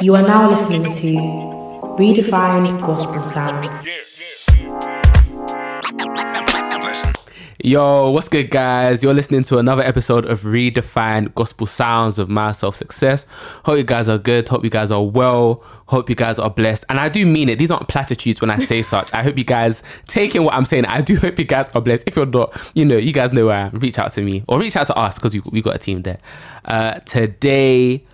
You are now listening to Redefined Gospel Sounds. Yo, what's good, guys? You're listening to another episode of Redefined Gospel Sounds of My Self Success. Hope you guys are good. Hope you guys are well. Hope you guys are blessed. And I do mean it. These aren't platitudes when I say such. I hope you guys take in what I'm saying. I do hope you guys are blessed. If you're not, you know, you guys know where. i Reach out to me or reach out to us because we, we got a team there. Uh, today,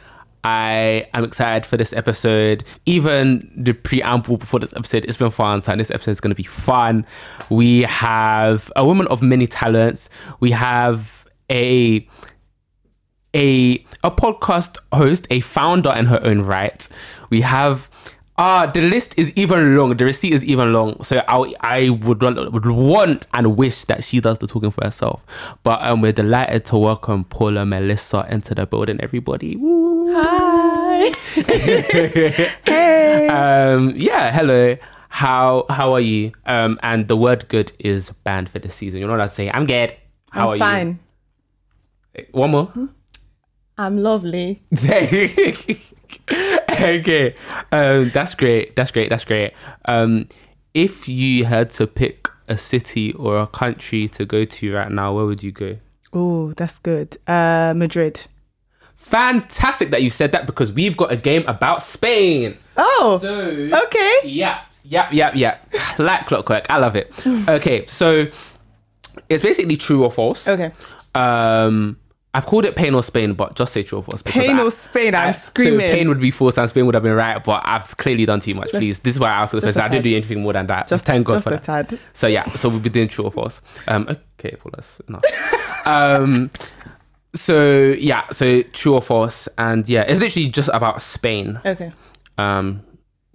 I am excited for this episode. Even the preamble before this episode, it's been fun. So this episode is going to be fun. We have a woman of many talents. We have a a a podcast host, a founder in her own right. We have uh the list is even long. The receipt is even long. So I I would want, would want and wish that she does the talking for herself. But um, we're delighted to welcome Paula Melissa into the building. Everybody, Woo. Hi. hey. Um, yeah. Hello. How how are you? Um, and the word "good" is banned for this season. You're not allowed to say "I'm good." How I'm are fine. you? One more. I'm lovely. okay, um, that's great. That's great. That's great. Um, if you had to pick a city or a country to go to right now, where would you go? Oh, that's good. Uh, Madrid. Fantastic that you said that because we've got a game about Spain. Oh, So okay. yeah, yeah, yeah, yeah. like clockwork. I love it. Okay, so it's basically true or false. Okay. Um, I've called it pain or Spain, but just say true or false. Pain I- or Spain? I'm I- screaming. So pain would be false and Spain would have been right, but I've clearly done too much. Please, this is why I asked this question. I didn't do anything more than that. Just, thank God just for a that. tad. So yeah, so we'll be doing true or false. Um, okay, well that's enough. um, so yeah, so true or false, and yeah, it's literally just about Spain. Okay. Um,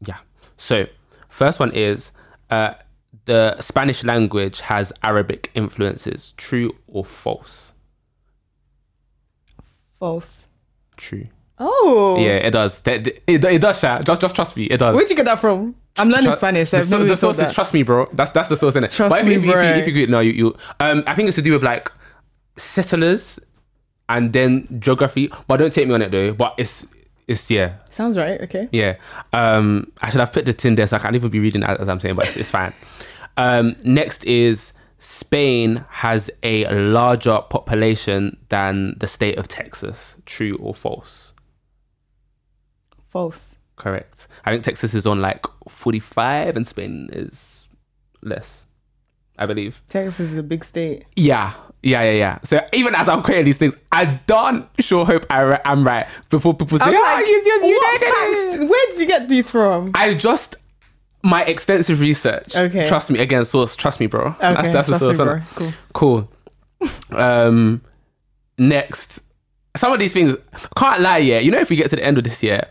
yeah. So first one is uh, the Spanish language has Arabic influences. True or false? False. True. Oh. Yeah, it does. It, it, it does, Sha. Just, just trust me. It does. Where'd you get that from? I'm learning Spanish. The, so- the even thought source is that. trust me, bro. That's that's the source in it. Trust but if, me, if, if, bro. you, if you agree, no, you, you um, I think it's to do with like settlers and then geography. But don't take me on it though. But it's it's yeah Sounds right. Okay. yeah. Um, I should have put the tin there so I can't even be reading as, as I'm saying, but it's, it's fine. Um, next is Spain has a larger population than the state of Texas. True or false? False. Correct. I think Texas is on like 45 and Spain is less, I believe. Texas is a big state. Yeah. Yeah, yeah, yeah. So even as I'm creating these things, I don't sure hope I I'm right before people say, I'm oh, like, yes, yes, you what did facts? Where did you get these from? I just my extensive research. Okay. Trust me. Again, source. Trust me, bro. Okay. that's that's the me, source. innit? Cool. Cool. Um. Next, some of these things can't lie. Yeah, you know, if we get to the end of this year,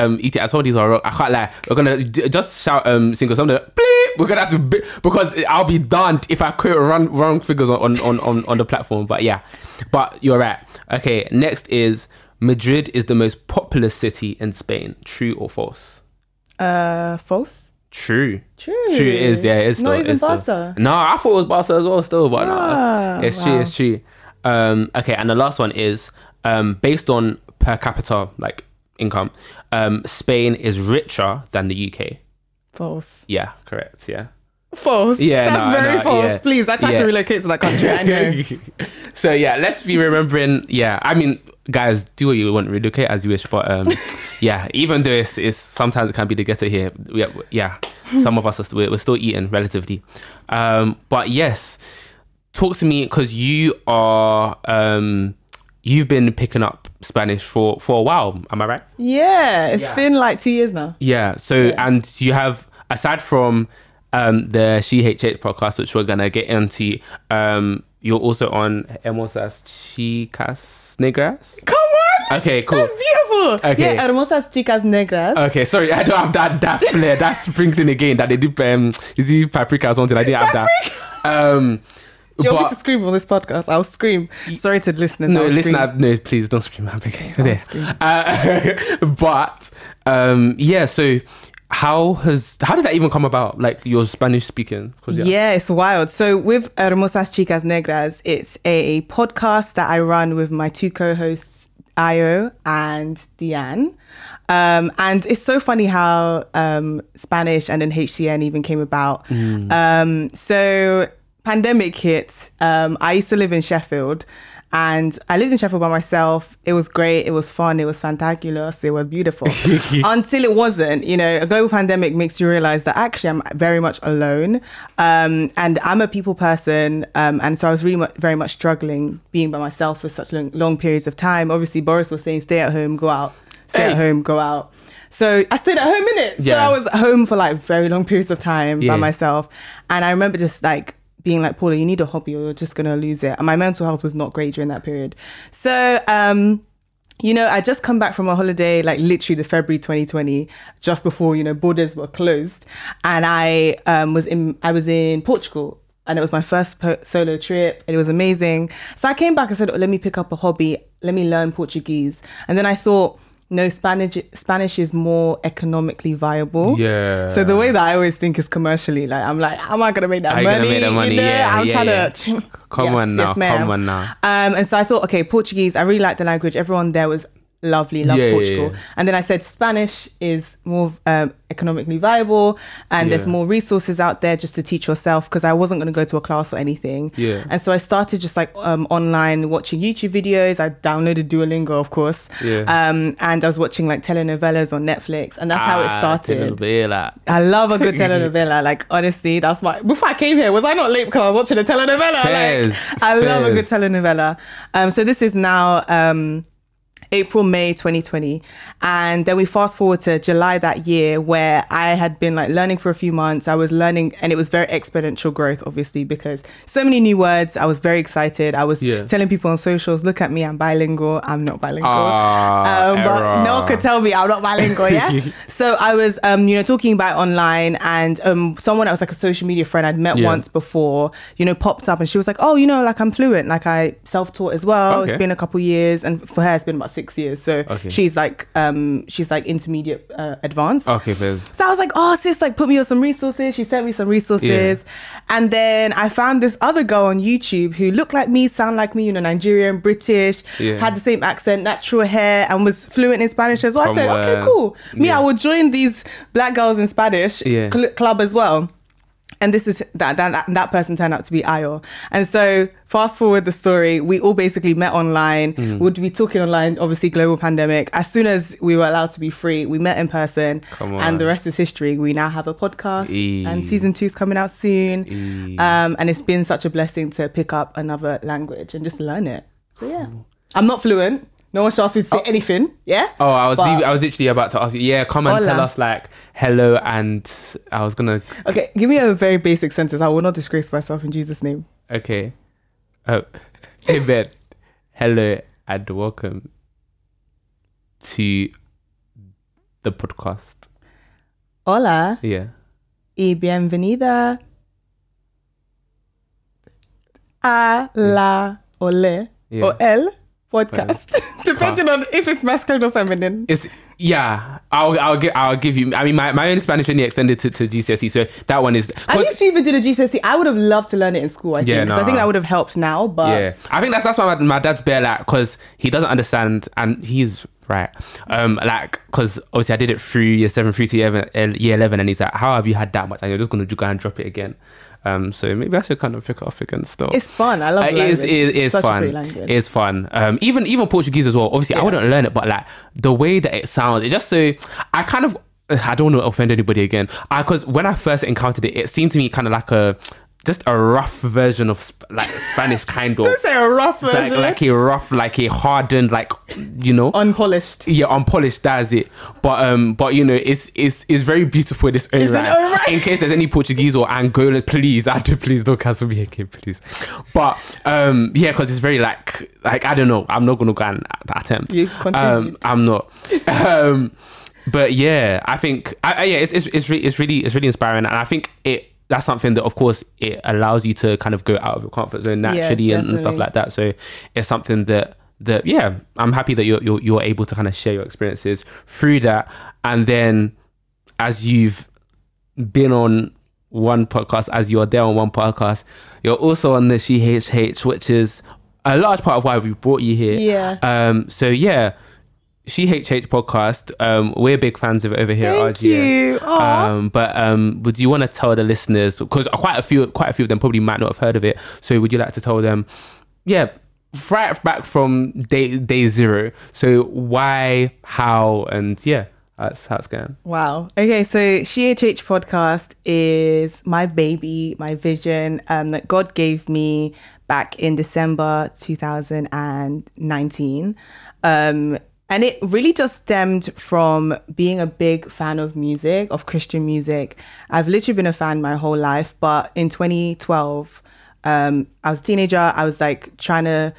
um, ETI, some of these are wrong. I can't lie. We're gonna d- just shout um single some of the bleep. We're gonna have to bi- because I'll be done if I quote wrong wrong figures on on on on the platform. But yeah, but you're right. Okay. Next is Madrid is the most populous city in Spain. True or false? Uh, false. True. True. True, it is. Yeah, it is. Not still, even it's still- Barca. No, I thought it was Barca as well. Still, but Ah, no, it's true. It's true. Um, okay, and the last one is um, based on per capita like income. Um, Spain is richer than the UK. False. Yeah, correct. Yeah. False. Yeah, That's no, very know, false. yeah. Please, I tried Yeah. to relocate to that country. I know. so yeah, let's be remembering. Yeah, I mean, guys, do what you want, to relocate as you wish. But um, yeah, even though it's, it's sometimes it can be the ghetto here. Yeah, yeah. Some of us are still, we're still eating relatively. Um, but yes, talk to me because you are um, you've been picking up Spanish for for a while. Am I right? Yeah, it's Yeah. been like two years now. Yeah. So and you have aside from um the She HH podcast, which we're gonna get into, um, you're also on Hermosas Chicas Negras. Come on. Okay, cool. That's beautiful. Okay. Yeah, hermosas chicas negras. Okay, sorry, I don't have that that flair, that sprinkling again that they do. Um, is it paprika or something? I didn't have that. Um, Do you want me to scream on this podcast? I'll scream. Sorry to listeners. No, I'll listen, no, please don't scream. I'm okay. Okay. Uh, but um, yeah, so how has how did that even come about? Like your Spanish speaking? 'Cause, Yeah. it's wild. So with Hermosas Chicas Negras, it's a podcast that I run with my two co-hosts, Ayo and Deanne. Um, and it's so funny how um, Spanish and then HCN even came about. Um, so pandemic hit. Um, I used to live in Sheffield. And I lived in Sheffield by myself. It was great. It was fun. It was fantabulous. It was beautiful. Until it wasn't. You know, a global pandemic makes you realize that actually I'm very much alone. Um, and I'm a people person. Um, and so I was really mu- very much struggling being by myself for such long, long periods of time. Obviously, Boris was saying stay at home, go out, stay Hey. at home, go out. So I stayed at home in it. Yeah. So I was home for like very long periods of time Yeah. by myself. And I remember just like being like, Paula, you need a hobby or you're just gonna lose it. And my mental health was not great during that period. So um you know, I just come back from a holiday, like literally the February 2020, just before you know borders were closed, and I um, was in I was in Portugal, and it was my first po- solo trip, and it was amazing. So I came back and said, oh, "Let me pick up a hobby, let me learn Portuguese," and then I thought, no, Spanish Spanish is more economically viable. Yeah. So the way that I always think is commercially, like I'm like, how am I gonna make that money? gonna make that money? You know? Yeah, I'm yeah, trying yeah. to. Come Yes, on now, yes, come on now. Um, and so I thought, okay, Portuguese. I really like the language. Everyone there was lovely, love Yeah, yeah, Portugal. yeah. And then I said Spanish is more um, economically viable, and there's more resources out there just to teach yourself because I wasn't going to go to a class or anything. Yeah. And so I started just like um, online watching YouTube videos. I downloaded Duolingo, of course. Yeah. Um, and I was watching like telenovelas on Netflix, and that's how it Ah, started. telenovela. I love a good telenovela. Like honestly, that's my. Before I came here, was I not late because I was watching a telenovela? Fairs, Like, I love a good telenovela. Um, so this is now um, April, May 2020, and then we fast forward to July that year, where I had been like learning for a few months. I was learning, and it was very exponential growth, obviously, because so many new words. I was very excited. I was Yeah. telling people on socials, "Look at me, I'm bilingual. I'm not bilingual." Ah, um, but no one could tell me I'm not bilingual, yeah. so I was, um, you know, talking about online, and um, someone that was like a social media friend I'd met Yeah. once before, you know, popped up, and she was like, "Oh, you know, like I'm fluent, like I self-taught as well. Okay. It's been a couple years, and for her, it's been about six years. So Okay. she's like, um, she's like intermediate, uh, advanced. Okay, Fairs. So I was like, oh, sis, like put me on some resources. She sent me some resources. And then I found this other girl on YouTube who looked like me, sound like me, you know, Nigerian, British, Yeah. had the same accent, natural hair, and was fluent in Spanish as well. From I said, okay, cool. Me, yeah. I will join these black girls in Spanish Yeah. cl- club as well. And this is that, that that person turned out to be Ayo. And so fast forward the story, we all basically met online. Mm. Would be talking online, obviously global pandemic. As soon as we were allowed to be free, we met in person. Come And the rest is history. We now have a podcast Eee. and season two is coming out soon. Eee. Um, and it's been such a blessing to pick up another language and just learn it. So yeah. I'm not fluent. No one should ask me to say oh. anything. Yeah. Oh, I was But- I was literally about to ask you. Yeah, come and Hola. tell us like hello, and I was gonna. Okay, give me a very basic sentence. I will not disgrace myself in Jesus' name. Okay. Oh, amen. Hello and welcome to the podcast. Hola Yeah. y bienvenida a la ole Yeah. or el podcast, depending on if it's masculine or feminine. It's yeah. I'll I'll give I'll give you. I mean, my, my own Spanish only extended to, to GCSE, so that one is. At least you even did a GCSE. I would have loved to learn it in school. I think. Yeah, 'cause I think that would have helped now. But yeah, I think that's that's why my, my dad's bare like because he doesn't understand and he's right. Um, like because obviously I did it through year seven through to year eleven, year eleven, and he's like, "How have you had that much?" And you're just gonna go and drop it again. Um, so maybe I should kind of pick it off again still. it's fun. I love Uh, it is, it It's such fun. It's fun. Um, even even Portuguese as well. Obviously, I wouldn't learn it, but like the way that it sounds, it just so I kind of I don't want to offend anybody again. Because when I first encountered it, it seemed to me kind of like a just a rough version of sp- like Spanish kind of Don't say a rough like, version. like a rough, like a hardened, like you know, Unpolished. yeah, unpolished. That's it. But um, but you know, it's it's it's very beautiful in its own It's right. own right. In case there's any Portuguese or Angola, please, I do please don't cancel me again, please. But um, yeah, because it's very like like I don't know. I'm not gonna go and attempt. You Um. I'm not. um, but yeah, I think I, I, yeah, it's it's it's, re- it's really it's really inspiring, and I think it. That's something that, of course, it allows you to kind of go out of your comfort zone Yeah, naturally and, and stuff like that. So it's something that that yeah, I'm happy that you're you're, you're able to kind of share your experiences through that, and then as you've been on one podcast, as you're there on one podcast, you're also on the SheHH, which is a large part of why we brought you here. Yeah. Um. So yeah, SheHH podcast. Um, we're big fans of it over here Thank at RGS. you. Um, but um, would you want to tell the listeners because quite a few, quite a few of them probably might not have heard of it. So would you like to tell them? Yeah, right back from day day zero. So why, how, and yeah, that's how it's going. Wow. Okay, so she SheHH podcast is my baby, my vision um, that God gave me back in December 2019. Um, and it really just stemmed from being a big fan of music, of Christian music. I've literally been a fan my whole life, but in 2012, um, I was a teenager. I was like trying to,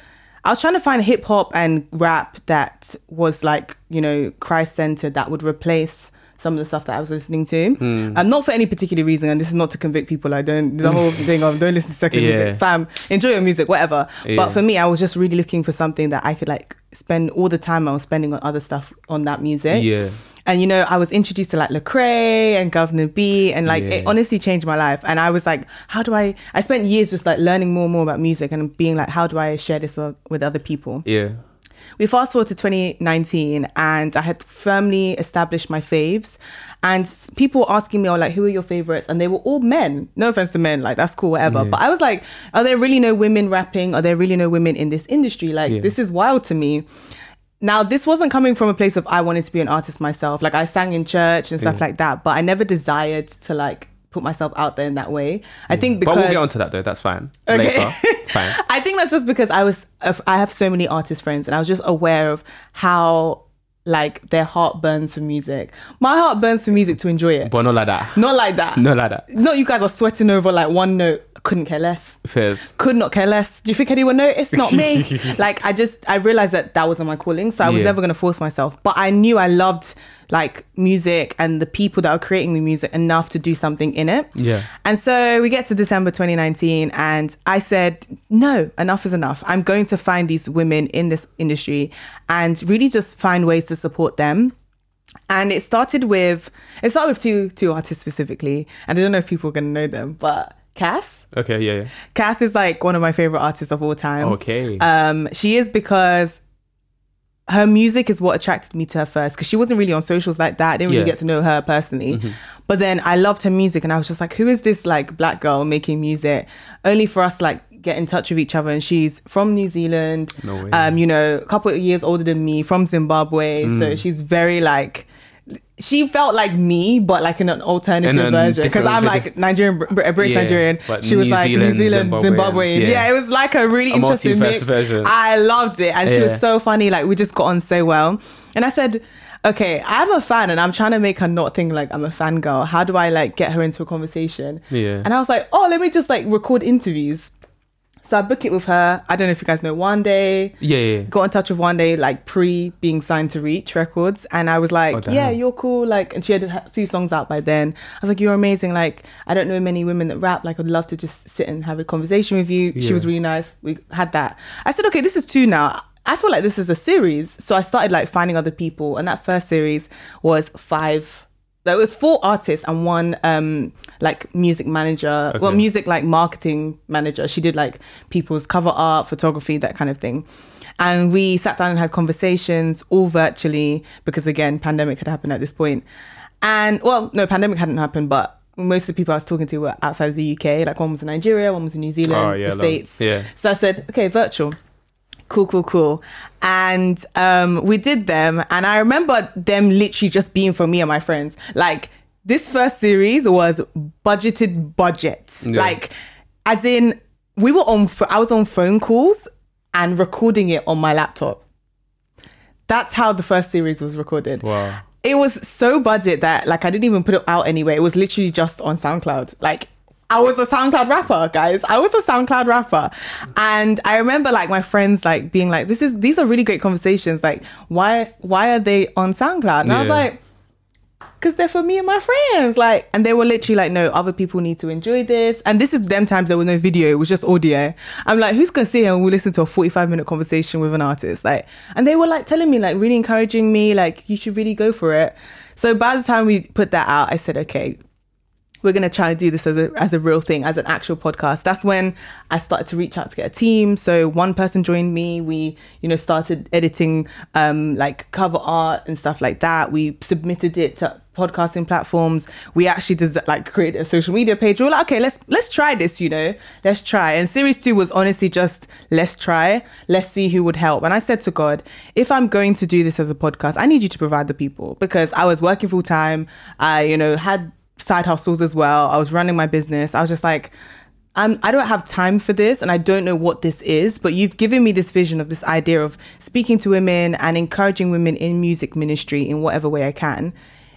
I was trying to find hip hop and rap that was like, you know, Christ centered that would replace some of the stuff that I was listening to. Um, not for any particular reason, and this is not to convict people. I don't, the whole thing of don't listen to secular Yeah. music. Fam, enjoy your music, whatever. Yeah. But for me, I was just really looking for something that I could like spend all the time I was spending on other stuff on that music. Yeah. And you know, I was introduced to like Lecrae and Guvna B, and like Yeah. it honestly changed my life. And I was like, how do I? I spent years just like learning more and more about music and being like, how do I share this with other people? Yeah. We fast forward to 2019, and I had firmly established my faves. And people were asking me, "Oh, like, who are your favorites?" And they were all men. No offense to men, like that's cool, whatever. Yeah. But I was like, "Are there really no women rapping? Are there really no women in this industry? Like, Yeah. this is wild to me." Now, this wasn't coming from a place of I wanted to be an artist myself. Like I sang in church and stuff Yeah. like that, but I never desired to like put myself out there in that way. I think because But we'll get onto that though. That's fine. Okay. Later. fine. I think that's just because I was I have so many artist friends and I was just aware of how like their heart burns for music. My heart burns for music to enjoy it. But not like that. Not like that. Not like that. Not you guys are sweating over like one note. Couldn't care less. Fizz. Could not care less. Do you think anyone noticed? Not me. like I just I realized that that wasn't my calling, so I was Yeah. never gonna force myself. But I knew I loved like music and the people that are creating the music enough to do something in it. Yeah. And so we get to December 2019, and I said, no, enough is enough. I'm going to find these women in this industry and really just find ways to support them. And it started with it started with two two artists specifically, and I don't know if people are gonna know them, but Cass. Okay. Yeah. yeah. Cass is like one of my favorite artists of all time. Okay. Um, she is because her music is what attracted me to her first because she wasn't really on socials like that. I didn't really Yeah. Mm-hmm. get to know her personally. But then I loved her music and I was just like, who is this like black girl making music? Only for us like get in touch with each other. And she's from New Zealand. No way. Um, you know, a couple of years older than me, from Zimbabwe. Mm. So she's very like she felt like me, but like in an alternative In version. Because I'm like Nigerian, Br- Br- British Yeah, Nigerian. She was New like Zealand, New Zealand, Zimbabwean, yeah. Yeah. it was like a really A interesting mix. version. I loved it, and she Yeah. was so funny. Like we just got on so well. And I said, okay, I'm a fan, and I'm trying to make her not think like I'm a fangirl. How do I like get her into a conversation? Yeah. And I was like, oh, let me just like record interviews. So I book it with her. I don't know if you guys know Wande Yeah. Yeah. got in touch with Wande like pre being signed to reach records and i was like Oh, yeah you're cool like and she had a few songs out by then. I was like you're amazing like i don't know many women that rap like i'd love to just sit and have a conversation with you. She was really nice. We had that. I said okay this is two now. I feel like this is a series so i started like finding other people and that first series was five there was four artists and one um like music manager. Well music like marketing manager. She did like people's cover art photography that kind of thing. And we sat down and had conversations all virtually because again pandemic had happened at this point. And well no pandemic hadn't happened but most of the people i was talking to were outside of the uk like one was in nigeria one was in new zealand Oh, yeah, the states. Yeah. so i said okay virtual cool cool cool and um we did them and i remember them literally just being for me and my friends like this first series was budgeted budget Yeah. like as in we were on i was on phone calls and recording it on my laptop that's how the first series was recorded Wow. it was so budget that like I didn't even put it out anyway. It was literally just on SoundCloud. Like I was a SoundCloud rapper, guys. I was a SoundCloud rapper. And I remember like my friends like being like, this is these are really great conversations. Like, why why are they on SoundCloud? And I was like, because they're for me and my friends. Like, and they were literally like, no, other people need to enjoy this. And this is them times there was no video, it was just audio. I'm like, who's gonna sit here and we listen to a 45 minute conversation with an artist? Like, and they were like telling me, like, really encouraging me, like, you should really go for it. So by the time we put that out, I said, okay, we're gonna try to do this as a as a real thing, as an actual podcast. That's when I started to reach out to get a team. So one person joined me. We, you know, started editing um like cover art and stuff like that. We submitted it to podcasting platforms. We actually did like create a social media page. We were like, okay, let's let's try this, you know, let's try. And series two was honestly just let's try, let's see who would help. And I said to God, if I'm going to do this as a podcast, I need you to provide the people because I was working full time. I, you know, had side hustles as well. I was running my business. I was just like, I'm, I don't have time for this and I don't know what this is, but you've given me this vision of this idea of speaking to women and encouraging women in music ministry in whatever way I can.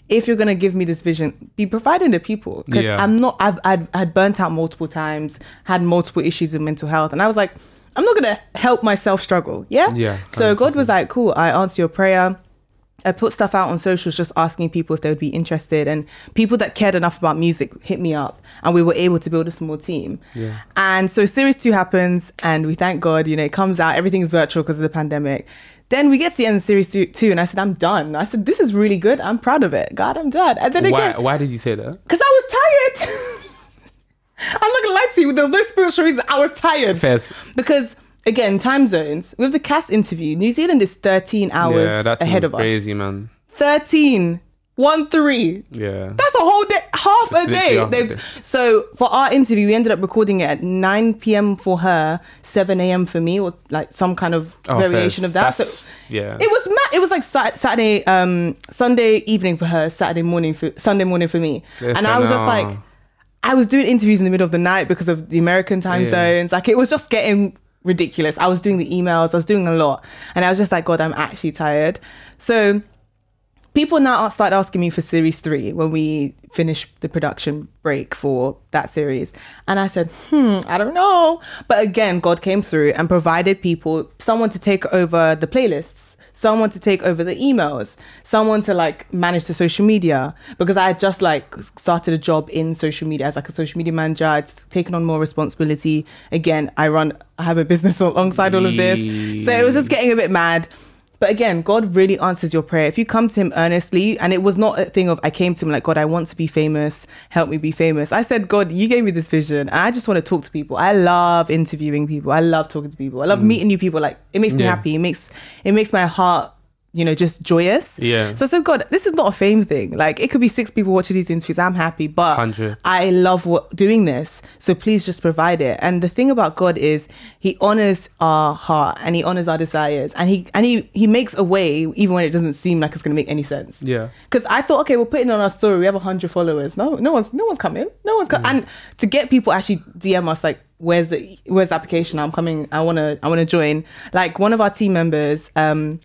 If you're going to give me this vision, be providing the people because Yeah. I'm not, I've, I'd, I'd burnt out multiple times, had multiple issues with mental health. And I was like, I'm not going to help myself struggle. Yeah. Yeah, So God was like, cool, I answer your prayer. I put stuff out on socials just asking people if they would be interested and people that cared enough about music hit me up and we were able to build a small team. Yeah. And so series 2 happens and we thank God, you know, it comes out everything is virtual because of the pandemic. Then we get to the end of series two, two and I said I'm done. I said this is really good. I'm proud of it. God, I'm done. And then Why? again Why did you say that? because I was tired. I'm not gonna lie to you. There was no spiritual reason. I was tired. Fairs. Because again, time zones. With the Cass interview, New Zealand is 13 hours yeah, that's ahead of us. crazy, man. 13. One three. Yeah. That's a whole day, half a day. They've, day. so for our interview, we ended up recording it at 9 p.m. for her, 7 a.m. for me, or like some kind of Oh, variation of that. That's- so yeah. it was mad. It was like Saturday, um, Sunday evening for her, Saturday morning for Sunday morning for me, and I was just like, I was doing interviews in the middle of the night because of the American time Yeah. zones. Like it was just getting ridiculous. I was doing the emails, I was doing a lot, and I was just like, God, I'm actually tired. So people now start asking me for series three when we finish the production break for that series. And I said, hmm, I don't know. But again, God came through and provided people, someone to take over the playlists, someone to take over the emails, someone to like manage the social media. Because I had just like started a job in social media as like a social media manager. I'd taken on more responsibility. Again, I run, I have a business alongside all of this. So it was just getting a bit mad. But again, God really answers your prayer. If you come to Him earnestly, and it was not a thing of I came to Him like, God, I want to be famous, help me be famous. I said, God, you gave me this vision, and I just want to talk to people. I love interviewing people. I love talking to people. I love mm. meeting new people. Like it makes me happy. It makes it makes my heart, you know, just joyous. Yeah. So said, God, this is not a fame thing. Like it could be six people watching these interviews. I'm happy, but 100. I love what doing this. So please just provide it. And the thing about God is he honors our heart and he honors our desires and he and he he makes a way even when it doesn't seem like it's gonna make any sense. Yeah. Because I thought, okay, we're putting on our story. We have hundred followers. No, no one's no one's coming. No one's coming. And to get people actually DM us like, where's the where's the application? I'm coming. I wanna I wanna join. Like one of our team members. um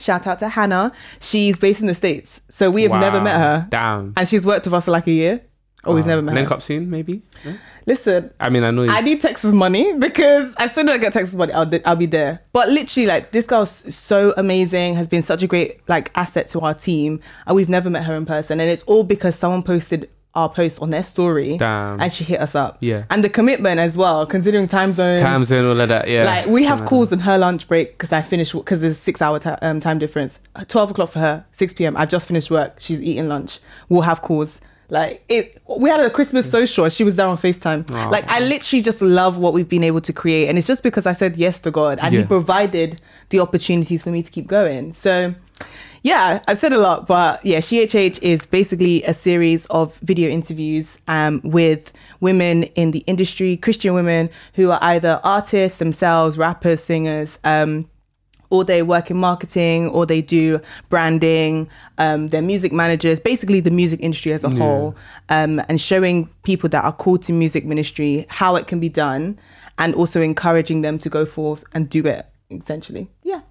Shout out to Hannah. She's based in the States. So we have never met her. Damn. And she's worked with us for like a year. Oh, we've never met Link her. up soon, maybe. No? Listen, I mean, I know. You. I need Texas money because as soon as I get Texas money, I'll, I'll be there. But literally, like this girl's so amazing, has been such a great like asset to our team, and we've never met her in person. And it's all because someone posted our post on their story, Damn. and she hit us up. Yeah. and the commitment as well, considering time zones. time zone, all of that. Yeah. Like we have calls in her lunch break because I finished because there's a six hour ti um, time difference. Twelve o'clock for her, six p.m. I've just finished work. She's eating lunch. We'll have calls. Like it, we had a Christmas social. She was there on Facetime. Aw. Like I literally just love what we've been able to create, and it's just because I said yes to God, and He provided the opportunities for me to keep going. So. Yeah, I said a lot, but yeah, SheHH is basically a series of video interviews um, with women in the industry, Christian women who are either artists themselves, rappers, singers, um, or they work in marketing, or they do branding. Um, they're music managers, basically the music industry as a whole, um, and showing people that are called to music ministry how it can be done, and also encouraging them to go forth and do it. Essentially, yeah.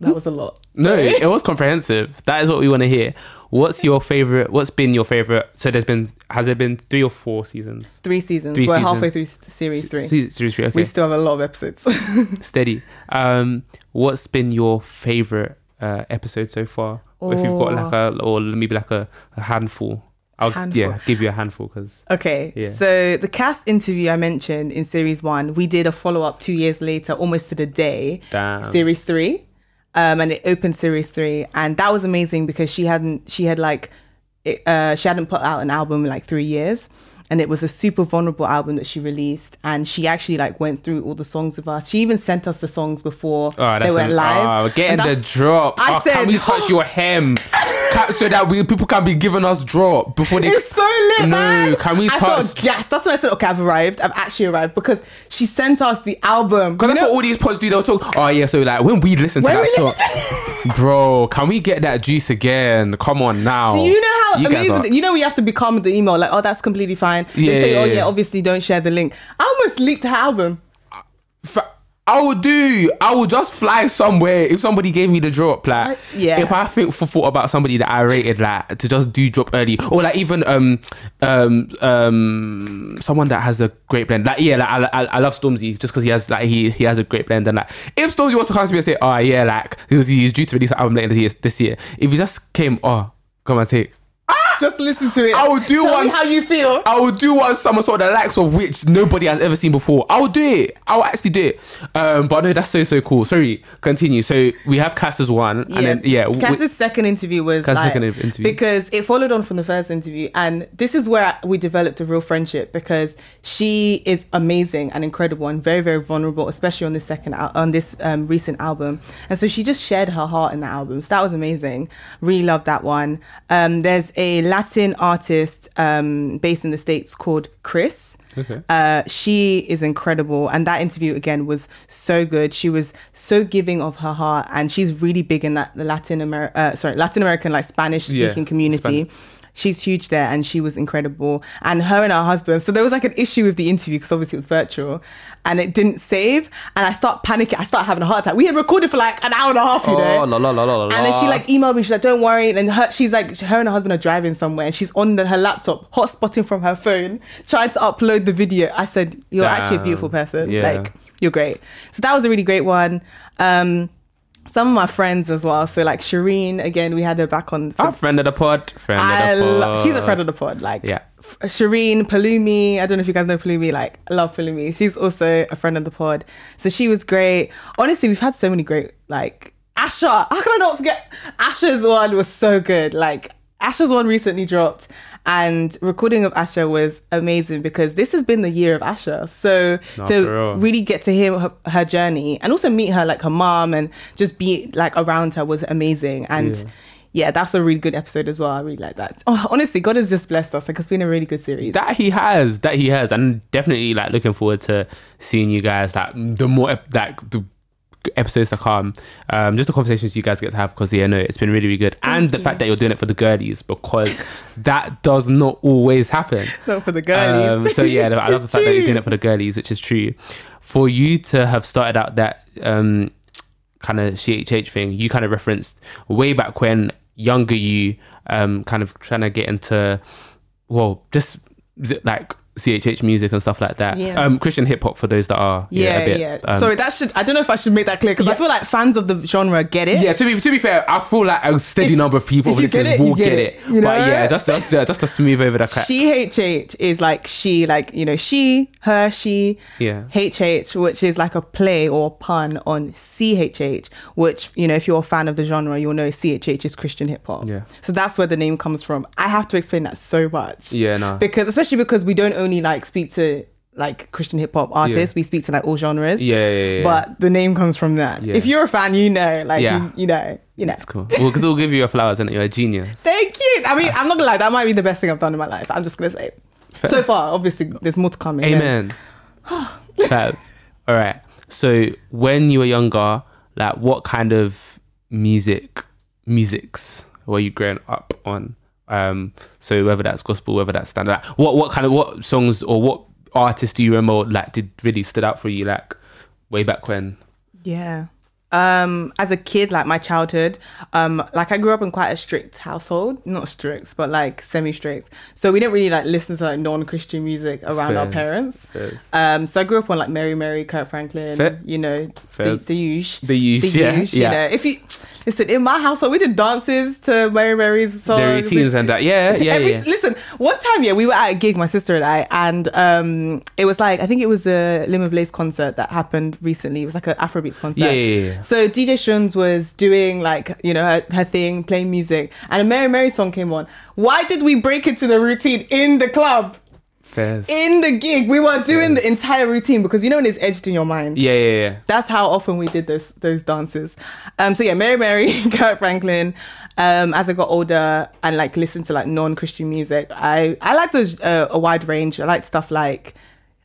That was a lot. No, it was comprehensive. That is what we want to hear. What's your favorite? What's been your favorite? So there's been has there been three or four seasons? Three seasons. Three We're seasons. halfway through series three. Se- series three. Okay, We still have a lot of episodes. steady. Um, what's been your favorite uh, episode so far? Or if you've got like a or maybe like a, a handful. I'll Handful. yeah give you a handful because okay. Yeah. So the Cass interview I mentioned in series one, we did a follow up two years later, almost to the day. damn series three um and it opened series three and that was amazing because she hadn't she had like it, uh, she hadn't put out an album in like three years. And it was a super vulnerable album that she released, and she actually like went through all the songs with us. She even sent us the songs before Oh, they went live. Oh, getting the drop. I oh, said- can we touch your hem Ca- so that we people can be giving us drop before they? It's so lit, No, man. can we I touch? gassed. That's when I said, okay, I've arrived. I've actually arrived because she sent us the album. Because that's know- what all these pods do. They'll talk. Oh yeah, so like when we listen to When that song, bro, can we get that juice again? Come on now. Do you know how You amazing? are- You know, we have to be calm with the email. Like, oh, that's completely fine. Yeah, they say, yeah, oh, yeah, yeah. obviously don't share the link. I almost leaked her album. Uh, fa- I would do. I would just fly somewhere if somebody gave me the drop. Like, Yeah. If I think for thought about somebody that I rated, like to just do drop early, or like even um um um someone that has a great blend. Like yeah, like I I, I love Stormzy just because he has like he he has a great blend. And like if Stormzy was to come to me and say, oh yeah, like because he's due to release an album later this year, this year. If he just came, oh come and take. Just listen to it. I would do Tell one. how you feel. I would do one somersault the likes of which nobody has ever seen before. I will do it. I will actually do it. Um, but no, that's so so cool. Sorry, continue. So we have Cass's one, and then yeah, Cass's second interview was Cass's like, second interview. because it followed on from the first interview, and this is where we developed a real friendship because she is amazing and incredible and very very vulnerable, especially on this second al- on this um, recent album, and so she just shared her heart in that album. So that was amazing. Really loved that one. Um, there's a Latin artist um, based in the states called Chris. Okay. Uh, she is incredible, and that interview again was so good. She was so giving of her heart, and she's really big in that the Latin America, uh, sorry, Latin American like Spanish speaking Yeah, community. Spanish. She's huge there, and she was incredible. And her and her husband. So there was like an issue with the interview because obviously it was virtual, and it didn't save. And I start panicking. I start having a heart attack. We had recorded for like an hour and a half, you know. Oh, la la la la la. And then she like emailed me. She's like, "Don't worry." And her, she's like, her and her husband are driving somewhere, and she's on the, her laptop, hotspotting from her phone, trying to upload the video. I said, "You're actually a beautiful person. Yeah. Like, you're great." So that was a really great one. Um, some of my friends as well. So like Shireen, again, we had her back on. Ah, a friend of the pod. Friend I of the pod. lo- she's a friend of the pod. Like, Yeah. Shireen Palumi. I don't know if you guys know Palumi. Like, I love Palumi. She's also a friend of the pod. So she was great. Honestly, we've had so many great like Asha. How can I not forget? Asha's one was so good. Like Asha's one recently dropped. And recording of Asha was amazing because this has been the year of Asha. So No, for to real. really get to hear her, her journey and also meet her like her mom and just be like around her was amazing. And Yeah. yeah, that's a really good episode as well. I really like that. Oh, honestly, God has just blessed us. Like it's been a really good series. That he has, that he has, and definitely like looking forward to seeing you guys. Like the more like the episodes to come, um, just the conversations you guys get to have because yeah, no, it's been really, really good, and the fact that you're doing it for the girlies because that does not always happen. Not for the girlies. Um, so yeah, I love the fact that you're doing it for the girlies, which is true. For you to have started out that um, kind of CHH thing, you kind of referenced way back when younger you, um, kind of trying to get into, well, just like CHH music and stuff like that. Yeah. Um, Christian hip hop for those that are yeah, a bit, yeah. um, Sorry, that should. I don't know if I should make that clear because I feel like fans of the genre get it. Yeah, to be to be fair, I feel like a steady If- number of people if you get listeners it, you will get get, it, it. you But yeah, just just just to smooth over the crack. She HH is like she, like you know, she, her, she. Yeah. HH, which is like a play or pun on CHH, which you know, if you're a fan of the genre, you'll know CHH is Christian hip hop. Yeah. So that's where the name comes from. I have to explain that so much. Yeah, no. Because especially because we don't only like speak to like Christian hip hop artists, we speak to like all genres. Yeah, yeah, yeah, yeah. But the name comes from that. Yeah. If you're a fan, you know, like Yeah. you, you know, you know. It's cool. Well, because we'll give you your flowers and you're a genius. Thank you. I mean, I'm not gonna lie, that might be the best thing I've done in my life. I'm just gonna say. So far, obviously, there's more to come. Amen. Fab. All right. So when you were younger, like what kind of music, musics were you growing up on? Um, so whether that's gospel, whether that's standard, like, what what kind of what songs or what artists do you remember like did really stood out for you like way back when? Yeah. Um, as a kid, like my childhood, um, like I grew up in quite a strict household, not strict, but like semi-strict. So we didn't really like listen to like non-Christian music around our parents. fairs. Um, so I grew up on like Mary Mary, Kirk Franklin, Fair. you know, the, Fairs. the usual. The usual, yeah, yeah. You know, if you listen, in my household, we did dances to Mary Mary's songs. The routines and that. Yeah, yeah, Every- yeah. Listen, one time, yeah, we were at a gig, my sister and I, and um, it was like I think it was the Limit Blaze concert that happened recently. It was like an Afrobeats concert. Yeah, yeah, yeah. So DJ Shuns was doing like you know her, her thing, playing music, and a Mary Mary song came on. Why did we break into the routine in the club? Fairs. In the gig, we were doing the entire routine because you know when it's edged in your mind Yeah, yeah, yeah. that's how often we did those those dances. Um, so yeah, Mary Mary, Kirk Franklin. Um, as I got older and like listened to like non Christian music, I I liked a, uh, a wide range. I liked stuff like,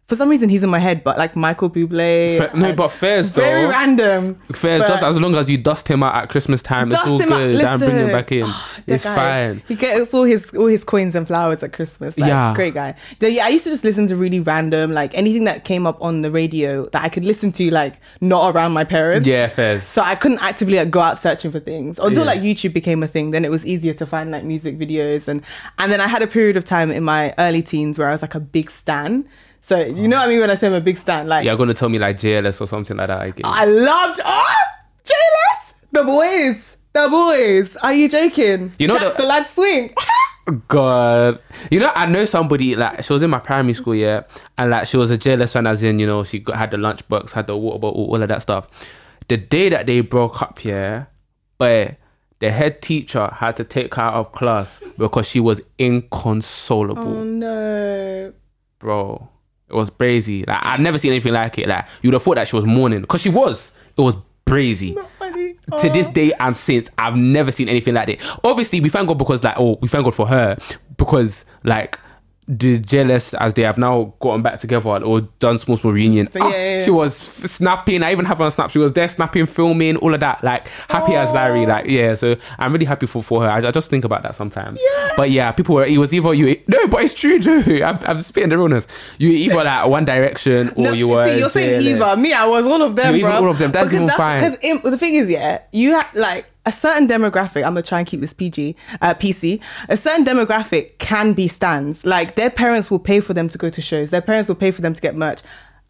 for some reason he's in my head, but like Michael Bublé. No, but fairs though. very random. Fairs, just as long as you dust him out at Christmas time, it's all good. and bring him back in. Ah, that it's guy, fine. He gets all his all his coins and flowers at Christmas. Like, Yeah. great guy. Yeah, I used to just listen to really random, like anything that came up on the radio that I could listen to, like not around my parents. Yeah, fairs. So I couldn't actively like go out searching for things until Yeah. like YouTube became a thing. Then it was easier to find like music videos and and then I had a period of time in my early teens where I was like a big stan. So you know what I mean when I say I'm a big stan, like You're gonna tell me like JLS or something like that. I get. I loved oh JLS, the boys, the boys. Are you joking? You know Jack the- the lad swing. God, you know, I know somebody like she was in my primary school, yeah, and like she was a JLS fan, as in you know she got, had the lunchbox, had the water bottle, all of that stuff. The day that they broke up, yeah, but the head teacher had to take her out of class because she was inconsolable, oh no. bro. It was brazy. Like I'd never seen anything like it. Like you'd have thought that she was mourning because she was. It was brazy. To this Oh. day and since I've never seen anything like it. Obviously, we thank God because like oh, we thank God for her because like JLS as they have now gotten back together or done small small reunion. So, yeah, Ah, yeah, yeah. She was f- snapping. I even have her on snap. She was there snapping, filming, all of that. Like happy as Larry. Like yeah. So I'm really happy for for her. I, I just think about that sometimes. Yeah. But yeah, people were. It was either you. No, but it's true. Joe. I'm, I'm spitting the realness. You either like One Direction or No, you were. see, you're saying. Eva. Me, I was all of them, You were bro. even all of them. That's even fine. Because the thing is, yeah, you have like a certain demographic. I'm gonna try and keep this PG, uh, PC. A certain demographic can be stands. Like their parents will pay for them to go to shows. Their parents will pay for them to get merch.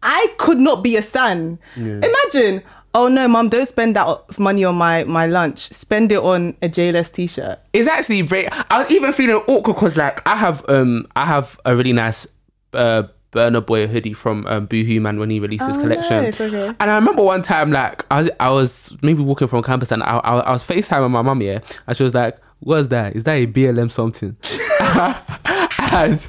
I could not be a stan. Imagine. Oh no, mom! Don't spend that money on my my lunch. Spend it on a JLS t-shirt. it's actually very i'm even feeling awkward because like I have um I have a really nice uh Burna Boy hoodie from um, Boohoo Man when he released his Oh, collection. nice, okay. And I remember one time like I was I was maybe walking from campus and I I, I was FaceTiming my mum yeah and she was like, What's that? Is that a BLM something? and,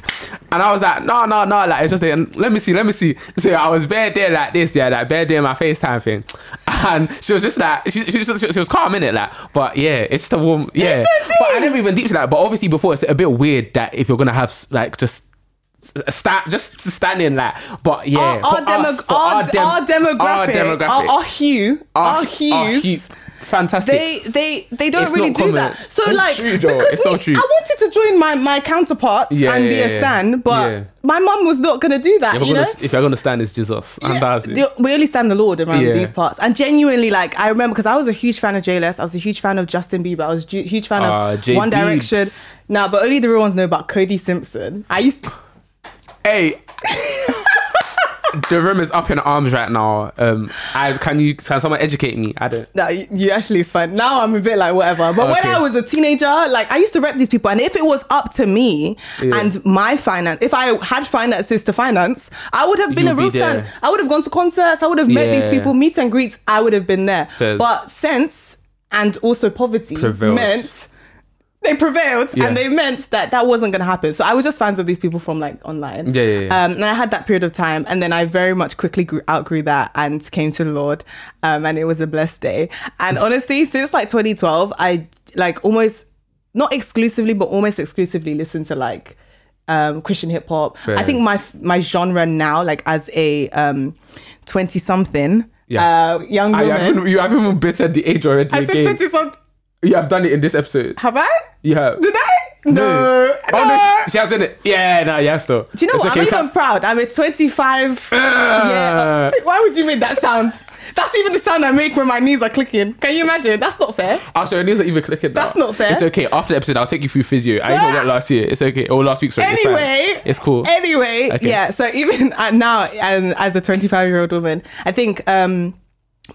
and I was like, no, no, no, like it's just a, let me see, let me see. So I was bare there like this, yeah, like bare there my FaceTime thing. And she was just like she, she, was, she was calm in it, like, but yeah, it's just a warm yeah. But I never even deep to that. But obviously before it's a bit weird that if you're gonna have like just just standing like but yeah our, our, for demo- us, for our, dem- our demographic, Our, our hue, our, hues. fantastic they they they don't It's really do common. that. So It's like true, because It's so true. I wanted to join my my counterparts Yeah, and be a stan, but Yeah. my mum was not gonna do that. if, you you're know. gonna, if you're gonna stand it's Jesus and Yeah, the- we only stand the Lord around these parts, and genuinely, like I remember because I was a huge fan of JLS, I was a huge fan of Justin Bieber, I was a huge fan Ah, of J One Direction. Now, but only the real ones know about Cody Simpson. I used hey the room is up in arms right now um I can you can someone educate me I don't No, you, you actually is fine. Now I'm a bit like whatever. But when I was a teenager, like I used to rep these people, and if it was up to me Yeah. and my finance, if I had finances to finance, I would have been You'll a be real fan. I would have gone to concerts. I would have met these people, meet and greets. I would have been there. But sense and also poverty Prevailed. meant they prevailed, Yeah. and they meant that that wasn't going to happen. So I was just fans of these people from like online. Yeah, yeah, yeah. Um, and I had that period of time, and then I very much quickly grew, outgrew that and came to the Lord, um, and it was a blessed day. And honestly, since like 2012, I like almost not exclusively, but almost exclusively listen to like um, Christian hip hop. I think my my genre now, like as a um, 20 something Yeah. uh, young I, woman, haven't, you haven't even bittered the age already I said 20 something. You have done it in this episode Have I? you have Did I? No. oh no she, she hasn't it yeah no yes though Do you know It's what? okay, I'm even proud. I'm a 25. Ah. yeah. Why would you make that sound? That's even the sound I make when my knees are clicking. Can you imagine? That's not fair. Oh, so your knees are even clicking. now. That's not fair. It's okay. After the episode, I'll take you through physio. I even Ah. went last year. It's okay. Or last week, sorry. it's. Anyway, it's cool. Anyway, Okay. yeah. So even now, as, as a 25 year old woman, I think um,